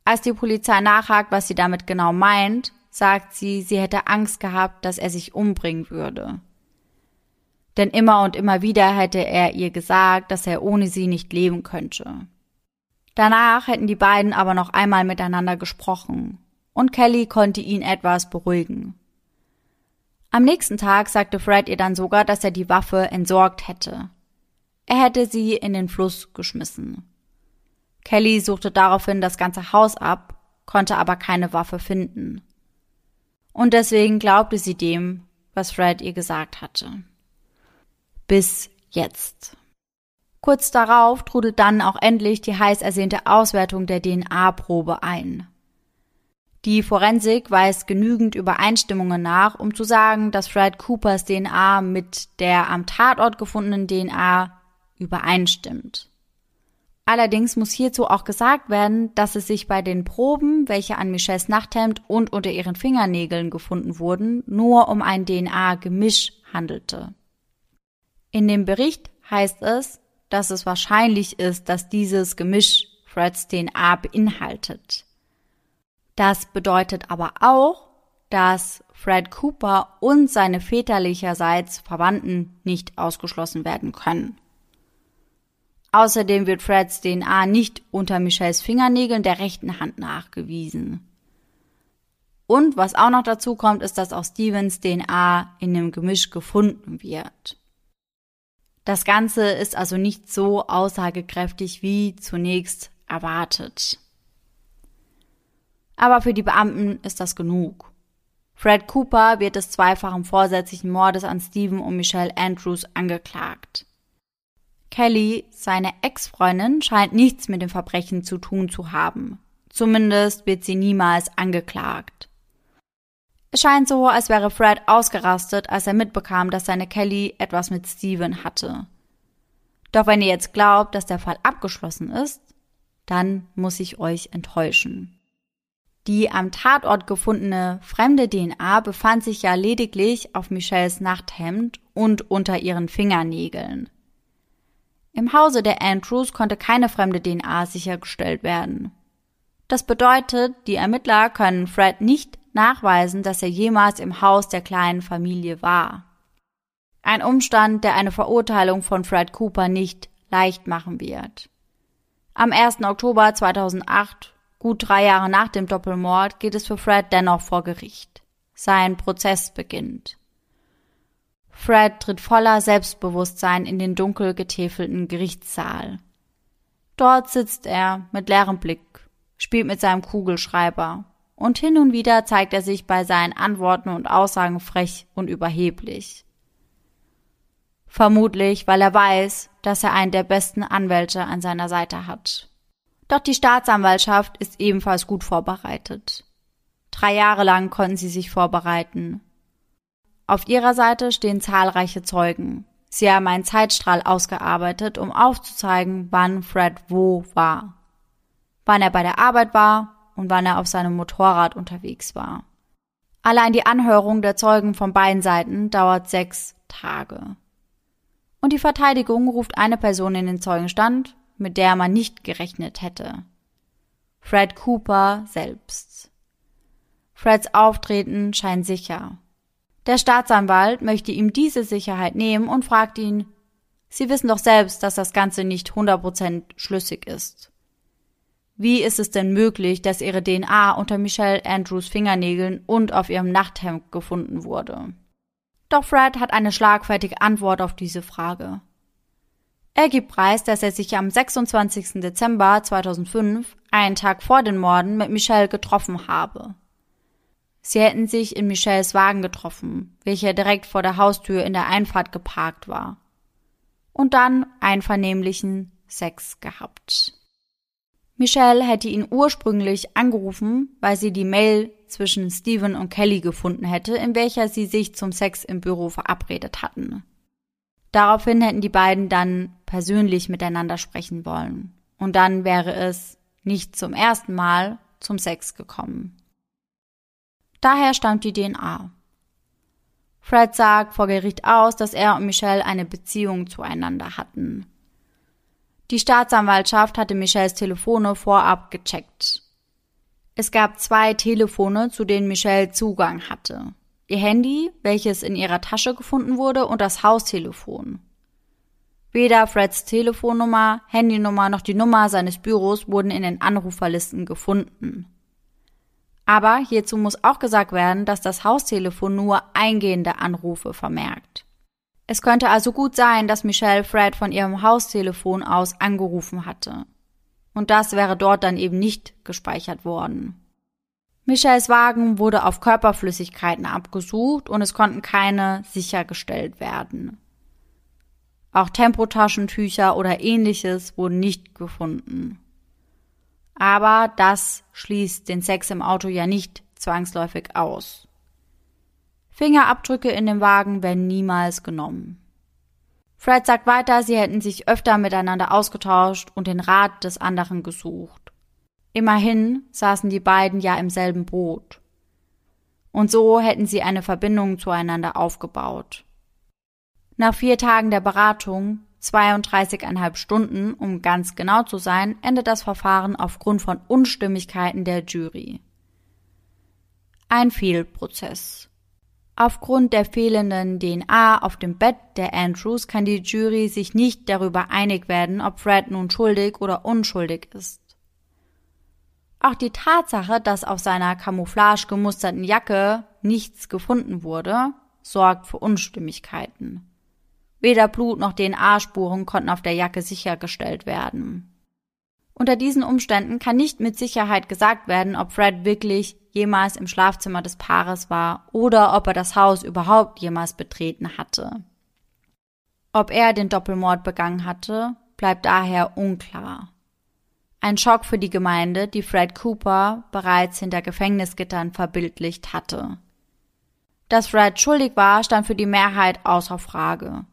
[SPEAKER 1] Als die Polizei nachhakt, was sie damit genau meint, sagt sie, sie hätte Angst gehabt, dass er sich umbringen würde. Denn immer und immer wieder hätte er ihr gesagt, dass er ohne sie nicht leben könnte. Danach hätten die beiden aber noch einmal miteinander gesprochen und Kelly konnte ihn etwas beruhigen. Am nächsten Tag sagte Fred ihr dann sogar, dass er die Waffe entsorgt hätte. Er hätte sie in den Fluss geschmissen. Kelly suchte daraufhin das ganze Haus ab, konnte aber keine Waffe finden. Und deswegen glaubte sie dem, was Fred ihr gesagt hatte. Bis jetzt. Kurz darauf trudelt dann auch endlich die heiß ersehnte Auswertung der DNA-Probe ein. Die Forensik weist genügend Übereinstimmungen nach, um zu sagen, dass Fred Coopers DNA mit der am Tatort gefundenen DNA übereinstimmt. Allerdings muss hierzu auch gesagt werden, dass es sich bei den Proben, welche an Michelles Nachthemd und unter ihren Fingernägeln gefunden wurden, nur um ein DNA-Gemisch handelte. In dem Bericht heißt es, dass es wahrscheinlich ist, dass dieses Gemisch Freds DNA beinhaltet. Das bedeutet aber auch, dass Fred Cooper und seine väterlicherseits Verwandten nicht ausgeschlossen werden können. Außerdem wird Freds DNA nicht unter Michelles Fingernägeln der rechten Hand nachgewiesen. Und was auch noch dazu kommt, ist, dass auch Stevens DNA in dem Gemisch gefunden wird. Das Ganze ist also nicht so aussagekräftig wie zunächst erwartet. Aber für die Beamten ist das genug. Fred Cooper wird des zweifachen vorsätzlichen Mordes an Stephen und Michelle Andrews angeklagt. Kelly, seine Ex-Freundin, scheint nichts mit dem Verbrechen zu tun zu haben. Zumindest wird sie niemals angeklagt. Es scheint so, als wäre Fred ausgerastet, als er mitbekam, dass seine Kelly etwas mit Steven hatte. Doch wenn ihr jetzt glaubt, dass der Fall abgeschlossen ist, dann muss ich euch enttäuschen. Die am Tatort gefundene fremde DNA befand sich ja lediglich auf Michelles Nachthemd und unter ihren Fingernägeln. Im Hause der Andrews konnte keine fremde DNA sichergestellt werden. Das bedeutet, die Ermittler können Fred nicht nachweisen, dass er jemals im Haus der kleinen Familie war. Ein Umstand, der eine Verurteilung von Fred Cooper nicht leicht machen wird. Am 1. Oktober 2008, gut drei Jahre nach dem Doppelmord, geht es für Fred dennoch vor Gericht. Sein Prozess beginnt. Fred tritt voller Selbstbewusstsein in den dunkel getäfelten Gerichtssaal. Dort sitzt er mit leerem Blick, spielt mit seinem Kugelschreiber und hin und wieder zeigt er sich bei seinen Antworten und Aussagen frech und überheblich. Vermutlich, weil er weiß, dass er einen der besten Anwälte an seiner Seite hat. Doch die Staatsanwaltschaft ist ebenfalls gut vorbereitet. Drei Jahre lang konnten sie sich vorbereiten. Auf ihrer Seite stehen zahlreiche Zeugen. Sie haben einen Zeitstrahl ausgearbeitet, um aufzuzeigen, wann Fred wo war. Wann er bei der Arbeit war, und wann er auf seinem Motorrad unterwegs war. Allein die Anhörung der Zeugen von beiden Seiten dauert sechs Tage. Und die Verteidigung ruft eine Person in den Zeugenstand, mit der man nicht gerechnet hätte. Fred Cooper selbst. Freds Auftreten scheint sicher. Der Staatsanwalt möchte ihm diese Sicherheit nehmen und fragt ihn, Sie wissen doch selbst, dass das Ganze nicht 100% schlüssig ist. Wie ist es denn möglich, dass ihre DNA unter Michelle Andrews Fingernägeln und auf ihrem Nachthemd gefunden wurde? Doch Fred hat eine schlagfertige Antwort auf diese Frage. Er gibt preis, dass er sich am 26. Dezember 2005, einen Tag vor den Morden, mit Michelle getroffen habe. Sie hätten sich in Michelles Wagen getroffen, welcher direkt vor der Haustür in der Einfahrt geparkt war. Und dann einvernehmlichen Sex gehabt. Michelle hätte ihn ursprünglich angerufen, weil sie die Mail zwischen Steven und Kelly gefunden hätte, in welcher sie sich zum Sex im Büro verabredet hatten. Daraufhin hätten die beiden dann persönlich miteinander sprechen wollen. Und dann wäre es nicht zum ersten Mal zum Sex gekommen. Daher stammt die DNA. Fred sagt vor Gericht aus, dass er und Michelle eine Beziehung zueinander hatten. Die Staatsanwaltschaft hatte Michelles Telefone vorab gecheckt. Es gab zwei Telefone, zu denen Michelle Zugang hatte. Ihr Handy, welches in ihrer Tasche gefunden wurde, und das Haustelefon. Weder Freds Telefonnummer, Handynummer noch die Nummer seines Büros wurden in den Anruferlisten gefunden. Aber hierzu muss auch gesagt werden, dass das Haustelefon nur eingehende Anrufe vermerkt. Es könnte also gut sein, dass Michelle Fred von ihrem Haustelefon aus angerufen hatte. Und das wäre dort dann eben nicht gespeichert worden. Michelles Wagen wurde auf Körperflüssigkeiten abgesucht und es konnten keine sichergestellt werden. Auch Tempotaschentücher oder ähnliches wurden nicht gefunden. Aber das schließt den Sex im Auto ja nicht zwangsläufig aus. Fingerabdrücke in dem Wagen werden niemals genommen. Fred sagt weiter, sie hätten sich öfter miteinander ausgetauscht und den Rat des anderen gesucht. Immerhin saßen die beiden ja im selben Boot. Und so hätten sie eine Verbindung zueinander aufgebaut. Nach vier Tagen der Beratung, 32,5 Stunden, um ganz genau zu sein, endet das Verfahren aufgrund von Unstimmigkeiten der Jury. Ein Fehlprozess. Aufgrund der fehlenden DNA auf dem Bett der Andrews kann die Jury sich nicht darüber einig werden, ob Fred nun schuldig oder unschuldig ist. Auch die Tatsache, dass auf seiner Camouflage gemusterten Jacke nichts gefunden wurde, sorgt für Unstimmigkeiten. Weder Blut noch DNA-Spuren konnten auf der Jacke sichergestellt werden. Unter diesen Umständen kann nicht mit Sicherheit gesagt werden, ob Fred wirklich jemals im Schlafzimmer des Paares war oder ob er das Haus überhaupt jemals betreten hatte. Ob er den Doppelmord begangen hatte, bleibt daher unklar. Ein Schock für die Gemeinde, die Fred Cooper bereits hinter Gefängnisgittern verbildlicht hatte. Dass Fred schuldig war, stand für die Mehrheit außer Frage.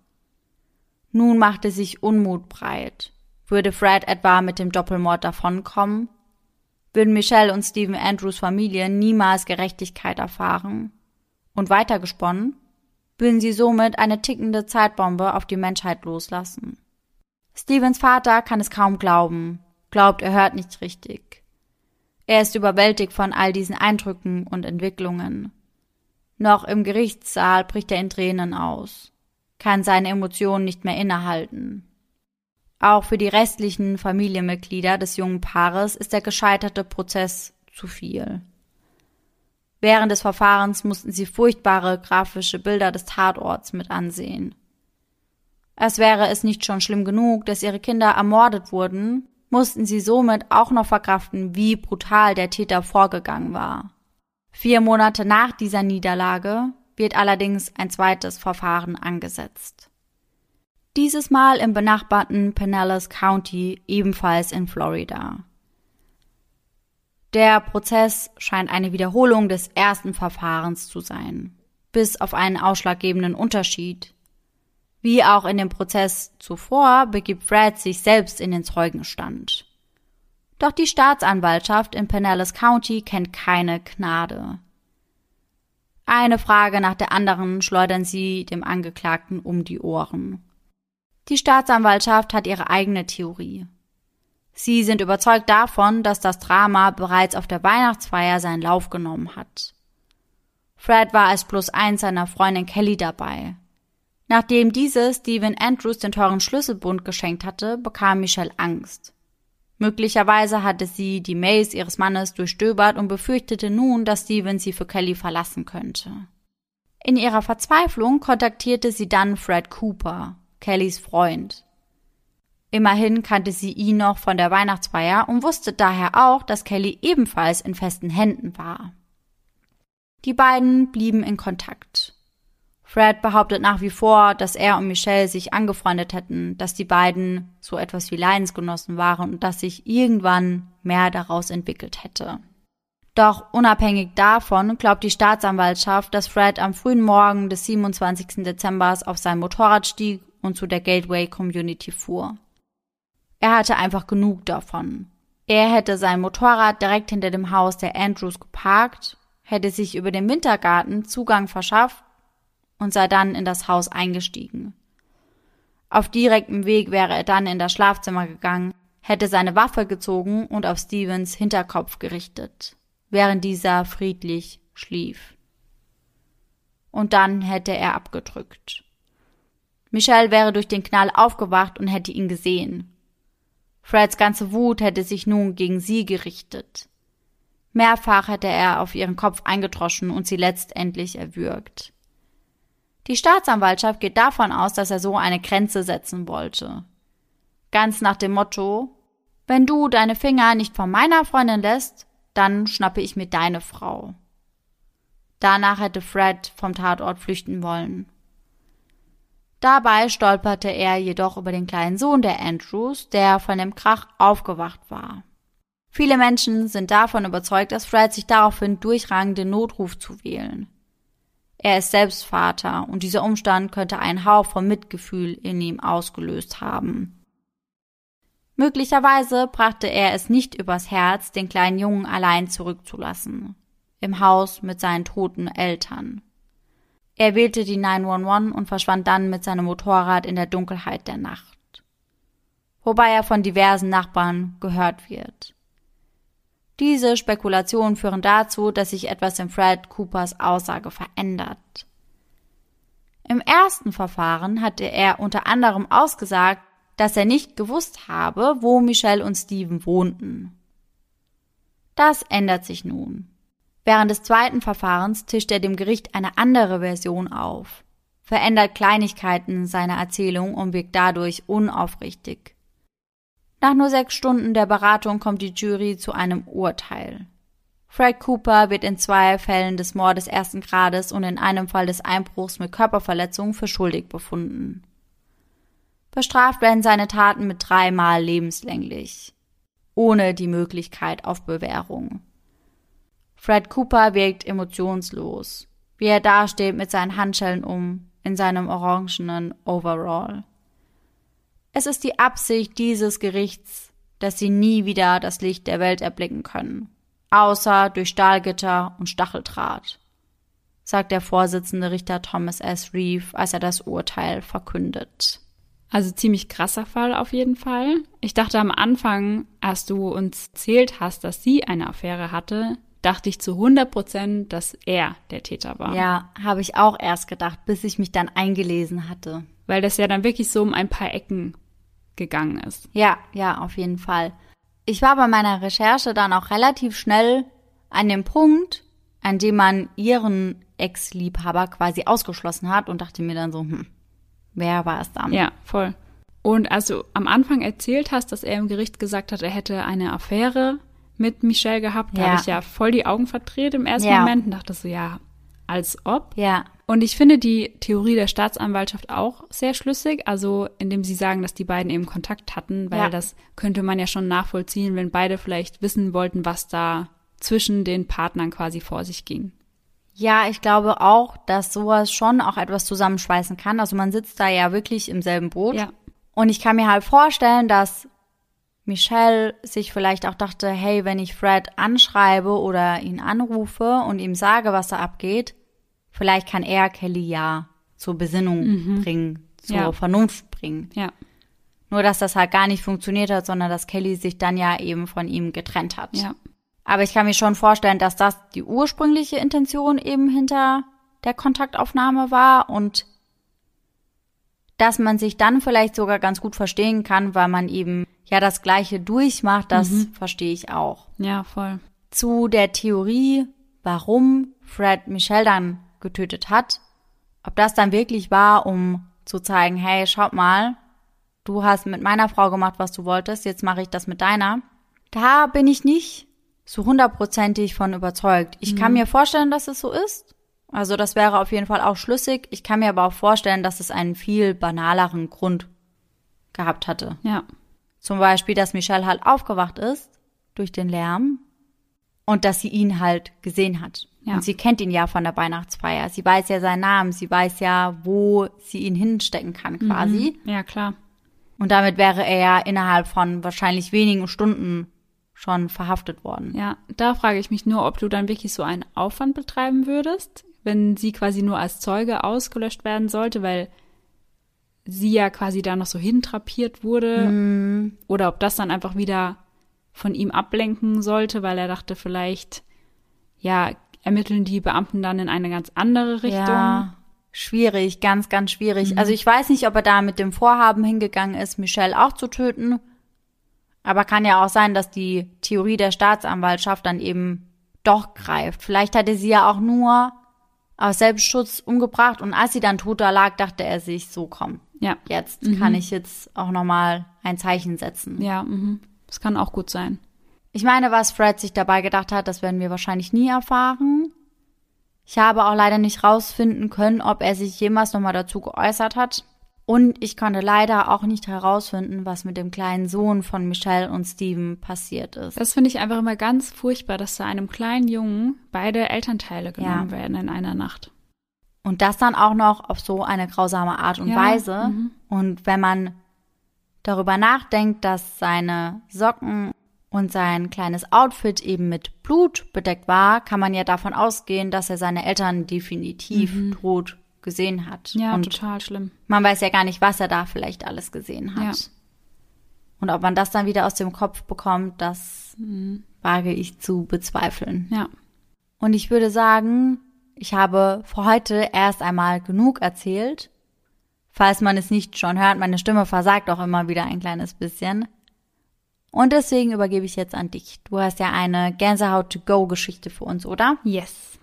[SPEAKER 1] Nun machte sich Unmut breit. Würde Fred etwa mit dem Doppelmord davonkommen? Würden Michelle und Stephen Andrews Familie niemals Gerechtigkeit erfahren? Und weitergesponnen? Würden sie somit eine tickende Zeitbombe auf die Menschheit loslassen? Stevens Vater kann es kaum glauben, glaubt, er hört nicht richtig. Er ist überwältigt von all diesen Eindrücken und Entwicklungen. Noch im Gerichtssaal bricht er in Tränen aus, kann seine Emotionen nicht mehr innehalten. Auch für die restlichen Familienmitglieder des jungen Paares ist der gescheiterte Prozess zu viel. Während des Verfahrens mussten sie furchtbare grafische Bilder des Tatorts mit ansehen. Als wäre es nicht schon schlimm genug, dass ihre Kinder ermordet wurden, mussten sie somit auch noch verkraften, wie brutal der Täter vorgegangen war. Vier Monate nach dieser Niederlage wird allerdings ein zweites Verfahren angesetzt. Dieses Mal im benachbarten Pinellas County, ebenfalls in Florida. Der Prozess scheint eine Wiederholung des ersten Verfahrens zu sein, bis auf einen ausschlaggebenden Unterschied, wie auch in dem Prozess zuvor begibt Fred sich selbst in den Zeugenstand. Doch die Staatsanwaltschaft in Pinellas County kennt keine Gnade. Eine Frage nach der anderen schleudern sie dem Angeklagten um die Ohren. Die Staatsanwaltschaft hat ihre eigene Theorie. Sie sind überzeugt davon, dass das Drama bereits auf der Weihnachtsfeier seinen Lauf genommen hat. Fred war als plus eins seiner Freundin Kelly dabei. Nachdem diese Stephen Andrews den teuren Schlüsselbund geschenkt hatte, bekam Michelle Angst. Möglicherweise hatte sie die Mails ihres Mannes durchstöbert und befürchtete nun, dass Stephen sie für Kelly verlassen könnte. In ihrer Verzweiflung kontaktierte sie dann Fred Cooper, Kellys Freund. Immerhin kannte sie ihn noch von der Weihnachtsfeier und wusste daher auch, dass Kelly ebenfalls in festen Händen war. Die beiden blieben in Kontakt. Fred behauptet nach wie vor, dass er und Michelle sich angefreundet hätten, dass die beiden so etwas wie Leidensgenossen waren und dass sich irgendwann mehr daraus entwickelt hätte. Doch unabhängig davon glaubt die Staatsanwaltschaft, dass Fred am frühen Morgen des 27. Dezember auf sein Motorrad stieg und zu der Gateway Community fuhr. Er hatte einfach genug davon. Er hätte sein Motorrad direkt hinter dem Haus der Andrews geparkt, hätte sich über den Wintergarten Zugang verschafft und sei dann in das Haus eingestiegen. Auf direktem Weg wäre er dann in das Schlafzimmer gegangen, hätte seine Waffe gezogen und auf Stevens Hinterkopf gerichtet, während dieser friedlich schlief. Und dann hätte er abgedrückt. Michelle wäre durch den Knall aufgewacht und hätte ihn gesehen. Freds ganze Wut hätte sich nun gegen sie gerichtet. Mehrfach hätte er auf ihren Kopf eingedroschen und sie letztendlich erwürgt. Die Staatsanwaltschaft geht davon aus, dass er so eine Grenze setzen wollte. Ganz nach dem Motto, wenn du deine Finger nicht von meiner Freundin lässt, dann schnappe ich mir deine Frau. Danach hätte Fred vom Tatort flüchten wollen. Dabei stolperte er jedoch über den kleinen Sohn der Andrews, der von dem Krach aufgewacht war. Viele Menschen sind davon überzeugt, dass Fred sich daraufhin durchrang, den Notruf zu wählen. Er ist selbst Vater und dieser Umstand könnte einen Hauch von Mitgefühl in ihm ausgelöst haben. Möglicherweise brachte er es nicht übers Herz, den kleinen Jungen allein zurückzulassen, im Haus mit seinen toten Eltern. Er wählte die 911 und verschwand dann mit seinem Motorrad in der Dunkelheit der Nacht. Wobei er von diversen Nachbarn gehört wird. Diese Spekulationen führen dazu, dass sich etwas in Fred Coopers Aussage verändert. Im ersten Verfahren hatte er unter anderem ausgesagt, dass er nicht gewusst habe, wo Michelle und Steven wohnten. Das ändert sich nun. Während des zweiten Verfahrens tischt er dem Gericht eine andere Version auf, verändert Kleinigkeiten seiner Erzählung und wirkt dadurch unaufrichtig. Nach nur sechs Stunden der Beratung kommt die Jury zu einem Urteil. Fred Cooper wird in zwei Fällen des Mordes ersten Grades und in einem Fall des Einbruchs mit Körperverletzung für schuldig befunden. Bestraft werden seine Taten mit dreimal lebenslänglich, ohne die Möglichkeit auf Bewährung. Fred Cooper wirkt emotionslos, wie er dasteht mit seinen Handschellen um, in seinem orangenen Overall. Es ist die Absicht dieses Gerichts, dass sie nie wieder das Licht der Welt erblicken können, außer durch Stahlgitter und Stacheldraht, sagt der Vorsitzende Richter Thomas S. Reeve, als er das Urteil verkündet.
[SPEAKER 2] Also ziemlich krasser Fall auf jeden Fall. Ich dachte am Anfang, als du uns erzählt hast, dass sie eine Affäre hatte, dachte ich zu 100 Prozent, dass er der Täter war.
[SPEAKER 1] Ja, habe ich auch erst gedacht, bis ich mich dann eingelesen hatte.
[SPEAKER 2] Weil das ja dann wirklich so um ein paar Ecken gegangen ist.
[SPEAKER 1] Ja, ja, auf jeden Fall. Ich war bei meiner Recherche dann auch relativ schnell an dem Punkt, an dem man ihren Ex-Liebhaber quasi ausgeschlossen hat und dachte mir dann so, hm, wer war es dann?
[SPEAKER 2] Ja, voll. Und als du am Anfang erzählt hast, dass er im Gericht gesagt hat, er hätte eine Affäre mit Michelle gehabt,
[SPEAKER 1] Ja.
[SPEAKER 2] habe ich ja voll die Augen verdreht im ersten
[SPEAKER 1] Ja.
[SPEAKER 2] Moment und dachte so, ja, als ob.
[SPEAKER 1] Ja,
[SPEAKER 2] Und ich finde die Theorie der Staatsanwaltschaft auch sehr schlüssig, also indem sie sagen, dass die beiden eben Kontakt hatten, weil
[SPEAKER 1] Ja.
[SPEAKER 2] das könnte man ja schon nachvollziehen, wenn beide vielleicht wissen wollten, was da zwischen den Partnern quasi vor sich ging.
[SPEAKER 1] Ja, ich glaube auch, dass sowas schon auch etwas zusammenschweißen kann. Also man sitzt da ja wirklich im selben Boot.
[SPEAKER 2] Ja.
[SPEAKER 1] Und ich kann mir halt vorstellen, dass Michelle sich vielleicht auch dachte, hey, wenn ich Fred anschreibe oder ihn anrufe und ihm sage, was da abgeht, vielleicht kann er Kelly ja zur Besinnung bringen, zur
[SPEAKER 2] Ja.
[SPEAKER 1] Vernunft bringen.
[SPEAKER 2] Ja.
[SPEAKER 1] Nur, dass das halt gar nicht funktioniert hat, sondern dass Kelly sich dann ja eben von ihm getrennt hat.
[SPEAKER 2] Ja.
[SPEAKER 1] Aber ich kann mir schon vorstellen, dass das die ursprüngliche Intention eben hinter der Kontaktaufnahme war und dass man sich dann vielleicht sogar ganz gut verstehen kann, weil man eben ja das Gleiche durchmacht, das verstehe ich auch.
[SPEAKER 2] Ja, voll.
[SPEAKER 1] Zu der Theorie, warum Fred Michelle dann getötet hat, ob das dann wirklich war, um zu zeigen, hey, schaut mal, du hast mit meiner Frau gemacht, was du wolltest, jetzt mache ich das mit deiner. Da bin ich nicht so hundertprozentig von überzeugt. Ich kann mir vorstellen, dass es so ist. Also das wäre auf jeden Fall auch schlüssig. Ich kann mir aber auch vorstellen, dass es einen viel banaleren Grund gehabt hatte.
[SPEAKER 2] Ja.
[SPEAKER 1] Zum Beispiel, dass Michelle halt aufgewacht ist durch den Lärm und dass sie ihn halt gesehen hat.
[SPEAKER 2] Ja.
[SPEAKER 1] Und sie kennt ihn ja von der Weihnachtsfeier. Sie weiß ja seinen Namen. Sie weiß ja, wo sie ihn hinstecken kann quasi.
[SPEAKER 2] Ja, klar.
[SPEAKER 1] Und damit wäre er ja innerhalb von wahrscheinlich wenigen Stunden schon verhaftet worden.
[SPEAKER 2] Ja, da frage ich mich nur, ob du dann wirklich so einen Aufwand betreiben würdest, wenn sie quasi nur als Zeuge ausgelöscht werden sollte, weil sie ja quasi da noch so hintrapiert wurde. Oder ob das dann einfach wieder von ihm ablenken sollte, weil er dachte, vielleicht, ja, ermitteln die Beamten dann in eine ganz andere Richtung.
[SPEAKER 1] Ja, schwierig, ganz, ganz schwierig. Also ich weiß nicht, ob er da mit dem Vorhaben hingegangen ist, Michelle auch zu töten. Aber kann ja auch sein, dass die Theorie der Staatsanwaltschaft dann eben doch greift. Vielleicht hatte sie ja auch nur aus Selbstschutz umgebracht und als sie dann tot da lag, dachte er sich, so komm,
[SPEAKER 2] Ja,
[SPEAKER 1] jetzt kann ich jetzt auch nochmal ein Zeichen setzen.
[SPEAKER 2] ja, mhm. das kann auch gut sein.
[SPEAKER 1] Ich meine, was Fred sich dabei gedacht hat, das werden wir wahrscheinlich nie erfahren. Ich habe auch leider nicht rausfinden können, ob er sich jemals nochmal dazu geäußert hat. Und ich konnte leider auch nicht herausfinden, was mit dem kleinen Sohn von Michelle und Steven passiert ist.
[SPEAKER 2] Das finde ich einfach immer ganz furchtbar, dass da einem kleinen Jungen beide Elternteile genommen
[SPEAKER 1] Ja.
[SPEAKER 2] werden in einer Nacht.
[SPEAKER 1] Und das dann auch noch auf so eine grausame Art und
[SPEAKER 2] Ja,
[SPEAKER 1] Weise.
[SPEAKER 2] mhm.
[SPEAKER 1] Und wenn man darüber nachdenkt, dass seine Socken und sein kleines Outfit eben mit Blut bedeckt war, kann man ja davon ausgehen, dass er seine Eltern definitiv tot gesehen hat.
[SPEAKER 2] Mhm. Ja,
[SPEAKER 1] und
[SPEAKER 2] total schlimm.
[SPEAKER 1] man weiß ja gar nicht, was er da vielleicht alles gesehen hat.
[SPEAKER 2] Ja.
[SPEAKER 1] Und ob man das dann wieder aus dem Kopf bekommt, das wage ich zu bezweifeln.
[SPEAKER 2] Ja.
[SPEAKER 1] Und ich würde sagen, ich habe für heute erst einmal genug erzählt. Falls man es nicht schon hört, meine Stimme versagt auch immer wieder ein kleines bisschen. Und deswegen übergebe ich jetzt an dich. Du hast ja eine Gänsehaut-to-go-Geschichte für uns, oder?
[SPEAKER 2] Yes.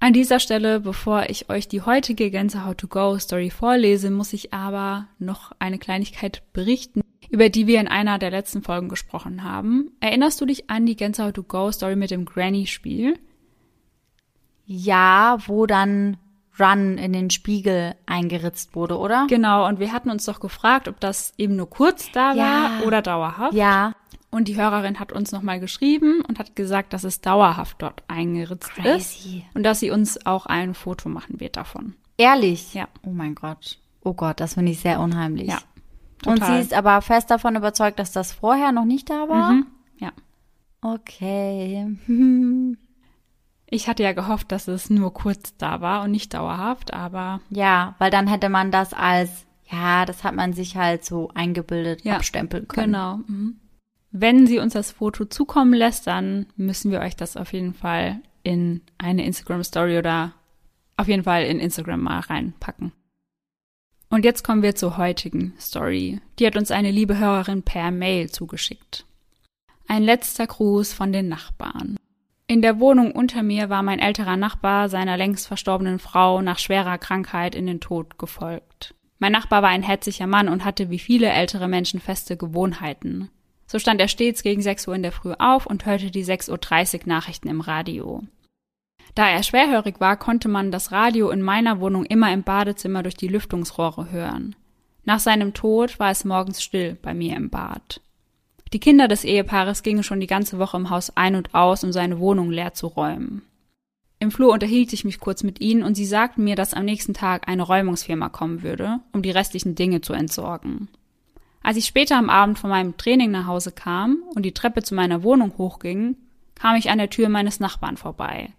[SPEAKER 2] An dieser Stelle, bevor ich euch die heutige Gänsehaut to go Story vorlese, muss ich aber noch eine Kleinigkeit berichten, über die wir in einer der letzten Folgen gesprochen haben. Erinnerst du dich an die Gänsehaut to go Story mit dem Granny-Spiel?
[SPEAKER 1] Ja, wo dann Run in den Spiegel eingeritzt wurde, oder?
[SPEAKER 2] Genau, und wir hatten uns doch gefragt, ob das eben nur kurz da
[SPEAKER 1] Ja.
[SPEAKER 2] war oder dauerhaft.
[SPEAKER 1] Ja,
[SPEAKER 2] Und die Hörerin hat uns nochmal geschrieben und hat gesagt, dass es dauerhaft dort eingeritzt ist.
[SPEAKER 1] Crazy.
[SPEAKER 2] Und dass sie uns auch ein Foto machen wird davon.
[SPEAKER 1] ehrlich.
[SPEAKER 2] Ja.
[SPEAKER 1] Oh mein Gott. Oh Gott, das finde ich sehr unheimlich.
[SPEAKER 2] Ja.
[SPEAKER 1] Und
[SPEAKER 2] total.
[SPEAKER 1] sie ist aber fest davon überzeugt, dass das vorher noch nicht da war?
[SPEAKER 2] Mhm. Ja.
[SPEAKER 1] Okay.
[SPEAKER 2] Ich hatte ja gehofft, dass es nur kurz da war und nicht dauerhaft, aber
[SPEAKER 1] Ja, weil dann hätte man das als, ja, das hat man sich halt so eingebildet
[SPEAKER 2] Ja,
[SPEAKER 1] abstempeln können.
[SPEAKER 2] genau. Mhm. Wenn sie uns das Foto zukommen lässt, dann müssen wir euch das auf jeden Fall in eine Instagram Story oder auf jeden Fall in Instagram mal reinpacken. Und jetzt kommen wir zur heutigen Story. Die hat uns eine liebe Hörerin per Mail zugeschickt. Ein letzter Gruß von den Nachbarn. In der Wohnung unter mir war mein älterer Nachbar seiner längst verstorbenen Frau nach schwerer Krankheit in den Tod gefolgt. Mein Nachbar war ein herziger Mann und hatte wie viele ältere Menschen feste Gewohnheiten. So stand er stets gegen 6 Uhr in der Früh auf und hörte die 6.30 Uhr Nachrichten im Radio. Da er schwerhörig war, konnte man das Radio in meiner Wohnung immer im Badezimmer durch die Lüftungsrohre hören. Nach seinem Tod war es morgens still bei mir im Bad. Die Kinder des Ehepaares gingen schon die ganze Woche im Haus ein und aus, um seine Wohnung leer zu räumen. Im Flur unterhielt ich mich kurz mit ihnen und sie sagten mir, dass am nächsten Tag eine Räumungsfirma kommen würde, um die restlichen Dinge zu entsorgen. Als ich später am Abend von meinem Training nach Hause kam und die Treppe zu meiner Wohnung hochging, kam ich an der Tür meines Nachbarn vorbei.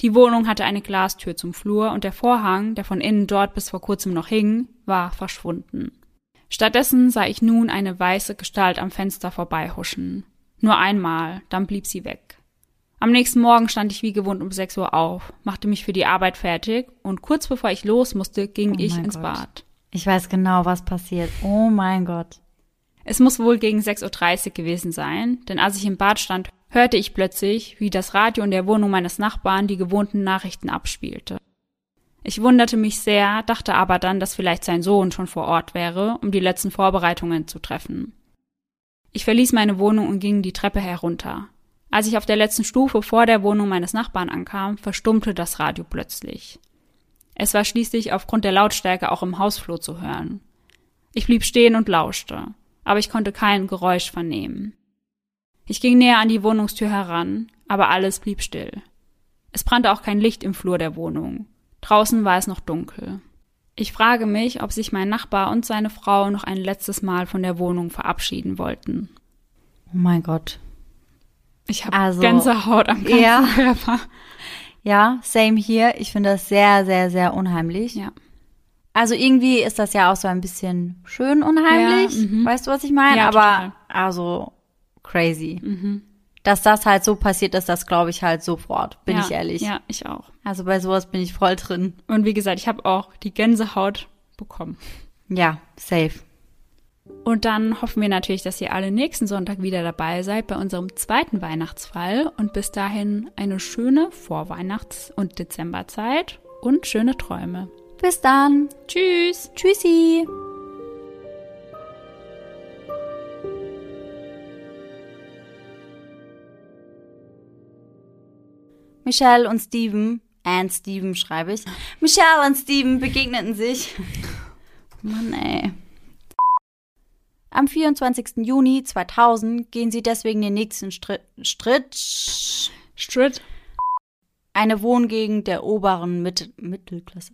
[SPEAKER 2] Die Wohnung hatte eine Glastür zum Flur und der Vorhang, der von innen dort bis vor kurzem noch hing, war verschwunden. Stattdessen sah ich nun eine weiße Gestalt am Fenster vorbeihuschen. Nur einmal, dann blieb sie weg. Am nächsten Morgen stand ich wie gewohnt um 6 Uhr auf, machte mich für die Arbeit fertig und kurz bevor ich los musste, ging
[SPEAKER 1] Oh
[SPEAKER 2] ich ins
[SPEAKER 1] Gott.
[SPEAKER 2] Bad.
[SPEAKER 1] Ich weiß genau, was passiert. Oh mein Gott.
[SPEAKER 2] Es muss wohl gegen 6.30 Uhr gewesen sein, denn als ich im Bad stand, hörte ich plötzlich, wie das Radio in der Wohnung meines Nachbarn die gewohnten Nachrichten abspielte. Ich wunderte mich sehr, dachte aber dann, dass vielleicht sein Sohn schon vor Ort wäre, um die letzten Vorbereitungen zu treffen. Ich verließ meine Wohnung und ging die Treppe herunter. Als ich auf der letzten Stufe vor der Wohnung meines Nachbarn ankam, verstummte das Radio plötzlich. Es war schließlich aufgrund der Lautstärke auch im Hausflur zu hören. Ich blieb stehen und lauschte, aber ich konnte kein Geräusch vernehmen. Ich ging näher an die Wohnungstür heran, aber alles blieb still. Es brannte auch kein Licht im Flur der Wohnung. Draußen war es noch dunkel. Ich frage mich, ob sich mein Nachbar und seine Frau noch ein letztes Mal von der Wohnung verabschieden wollten.
[SPEAKER 1] Oh mein Gott.
[SPEAKER 2] Ich habe
[SPEAKER 1] Also,
[SPEAKER 2] Gänsehaut am ganzen
[SPEAKER 1] ja.
[SPEAKER 2] Körper.
[SPEAKER 1] Ja, same hier. Ich finde das sehr, sehr, sehr unheimlich.
[SPEAKER 2] Ja.
[SPEAKER 1] Also irgendwie ist das ja auch so ein bisschen schön unheimlich.
[SPEAKER 2] Ja, mhm.
[SPEAKER 1] Weißt du, was ich meine?
[SPEAKER 2] Ja,
[SPEAKER 1] Aber
[SPEAKER 2] total.
[SPEAKER 1] also crazy.
[SPEAKER 2] Mhm.
[SPEAKER 1] Dass das halt so passiert ist, das glaube ich halt sofort, bin
[SPEAKER 2] ja,
[SPEAKER 1] ich ehrlich.
[SPEAKER 2] Ja, ich auch.
[SPEAKER 1] Also bei sowas bin ich voll drin.
[SPEAKER 2] Und wie gesagt, ich habe auch die Gänsehaut bekommen.
[SPEAKER 1] Ja, safe.
[SPEAKER 2] Und dann hoffen wir natürlich, dass ihr alle nächsten Sonntag wieder dabei seid bei unserem zweiten Weihnachtsfall. Und bis dahin eine schöne Vorweihnachts- und Dezemberzeit und schöne Träume.
[SPEAKER 1] Bis dann.
[SPEAKER 2] Tschüss!
[SPEAKER 1] Tschüssi. Michelle und Steven, and Steven schreibe ich. Michelle und Steven begegneten sich. Mann, ey. Am 24. Juni 2000 gehen sie deswegen den nächsten Stri Schritt.
[SPEAKER 2] Stritt.
[SPEAKER 1] Eine Wohngegend der oberen Mit Mittelklasse.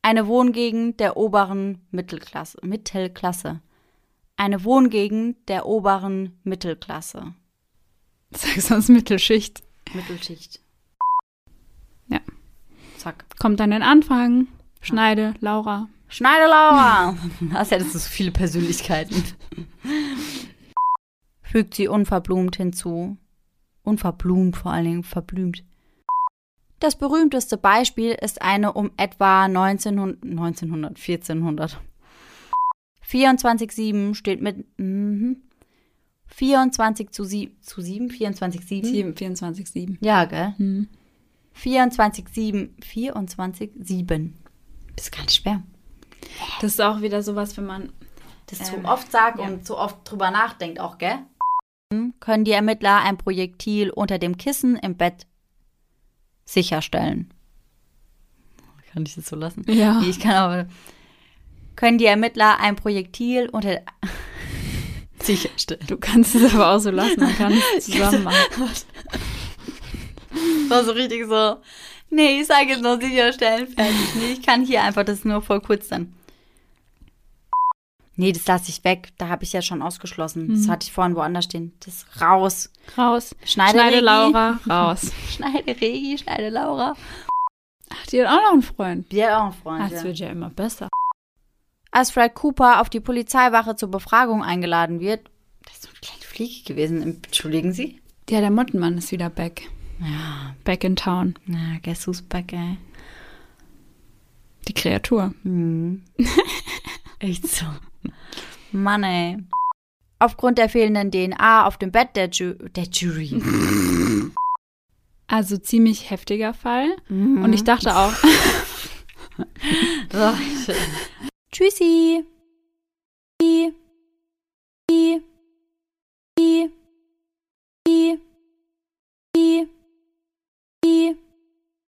[SPEAKER 1] Eine Wohngegend der oberen Mittelklasse. Mittelklasse. Eine Wohngegend der oberen Mittelklasse.
[SPEAKER 2] Sag sonst Mittelschicht.
[SPEAKER 1] Mittelschicht.
[SPEAKER 2] Ja.
[SPEAKER 1] Zack.
[SPEAKER 2] Kommt dann den Anfang. Schneide, Laura.
[SPEAKER 1] Schneide Laura! Das hättest du so viele Persönlichkeiten. Fügt sie unverblumt hinzu. Unverblumt vor allen Dingen, verblümt. Das berühmteste Beispiel ist eine um etwa 1900, 1900 1400. 24-7 steht mit mhm. 24 zu 7, zu 7, 24 7?
[SPEAKER 2] 7, 24, 7.
[SPEAKER 1] Ja, gell?
[SPEAKER 2] Hm.
[SPEAKER 1] 24 7, 24 7. Das ist ganz schwer.
[SPEAKER 2] Das ist auch wieder sowas, wenn man.
[SPEAKER 1] Das zu
[SPEAKER 2] Ähm,
[SPEAKER 1] oft sagt
[SPEAKER 2] ja.
[SPEAKER 1] und zu oft drüber nachdenkt auch, gell? Können die Ermittler ein Projektil unter dem Kissen im Bett sicherstellen? Kann ich das so lassen?
[SPEAKER 2] Ja.
[SPEAKER 1] Nee, Ich kann aber. Können die Ermittler ein Projektil unter sicherstellen?
[SPEAKER 2] Du kannst es aber auch so lassen. Man kann es zusammen machen.
[SPEAKER 1] war so richtig so. Nee, ich sage jetzt noch sicherstellen, fertig. Nee, ich kann hier einfach das nur voll kurz dann. Nee, das lasse ich weg. Da habe ich ja schon ausgeschlossen. Das
[SPEAKER 2] Mhm.
[SPEAKER 1] hatte ich vorhin woanders stehen. Das ist raus.
[SPEAKER 2] Raus.
[SPEAKER 1] Schneide,
[SPEAKER 2] Schneide
[SPEAKER 1] Regi.
[SPEAKER 2] Laura. Raus.
[SPEAKER 1] Schneide Regi, schneide Laura.
[SPEAKER 2] Ach, die hat auch noch einen Freund.
[SPEAKER 1] Die hat auch einen Freund.
[SPEAKER 2] Das
[SPEAKER 1] Ja.
[SPEAKER 2] wird ja immer besser.
[SPEAKER 1] Als Fred Cooper auf die Polizeiwache zur Befragung eingeladen wird, das ist so eine kleine Fliege gewesen. Entschuldigen Sie?
[SPEAKER 2] Ja, der Mottenmann ist wieder back.
[SPEAKER 1] Ja,
[SPEAKER 2] back in town.
[SPEAKER 1] Ja, guess who's back, ey.
[SPEAKER 2] Die Kreatur.
[SPEAKER 1] Mhm. Echt so. Mann, ey. Aufgrund der fehlenden DNA auf dem Bett der, Ju der Jury.
[SPEAKER 2] Also ziemlich heftiger Fall.
[SPEAKER 1] Mhm.
[SPEAKER 2] Und ich dachte auch.
[SPEAKER 1] Tschüssi. Tschüssi.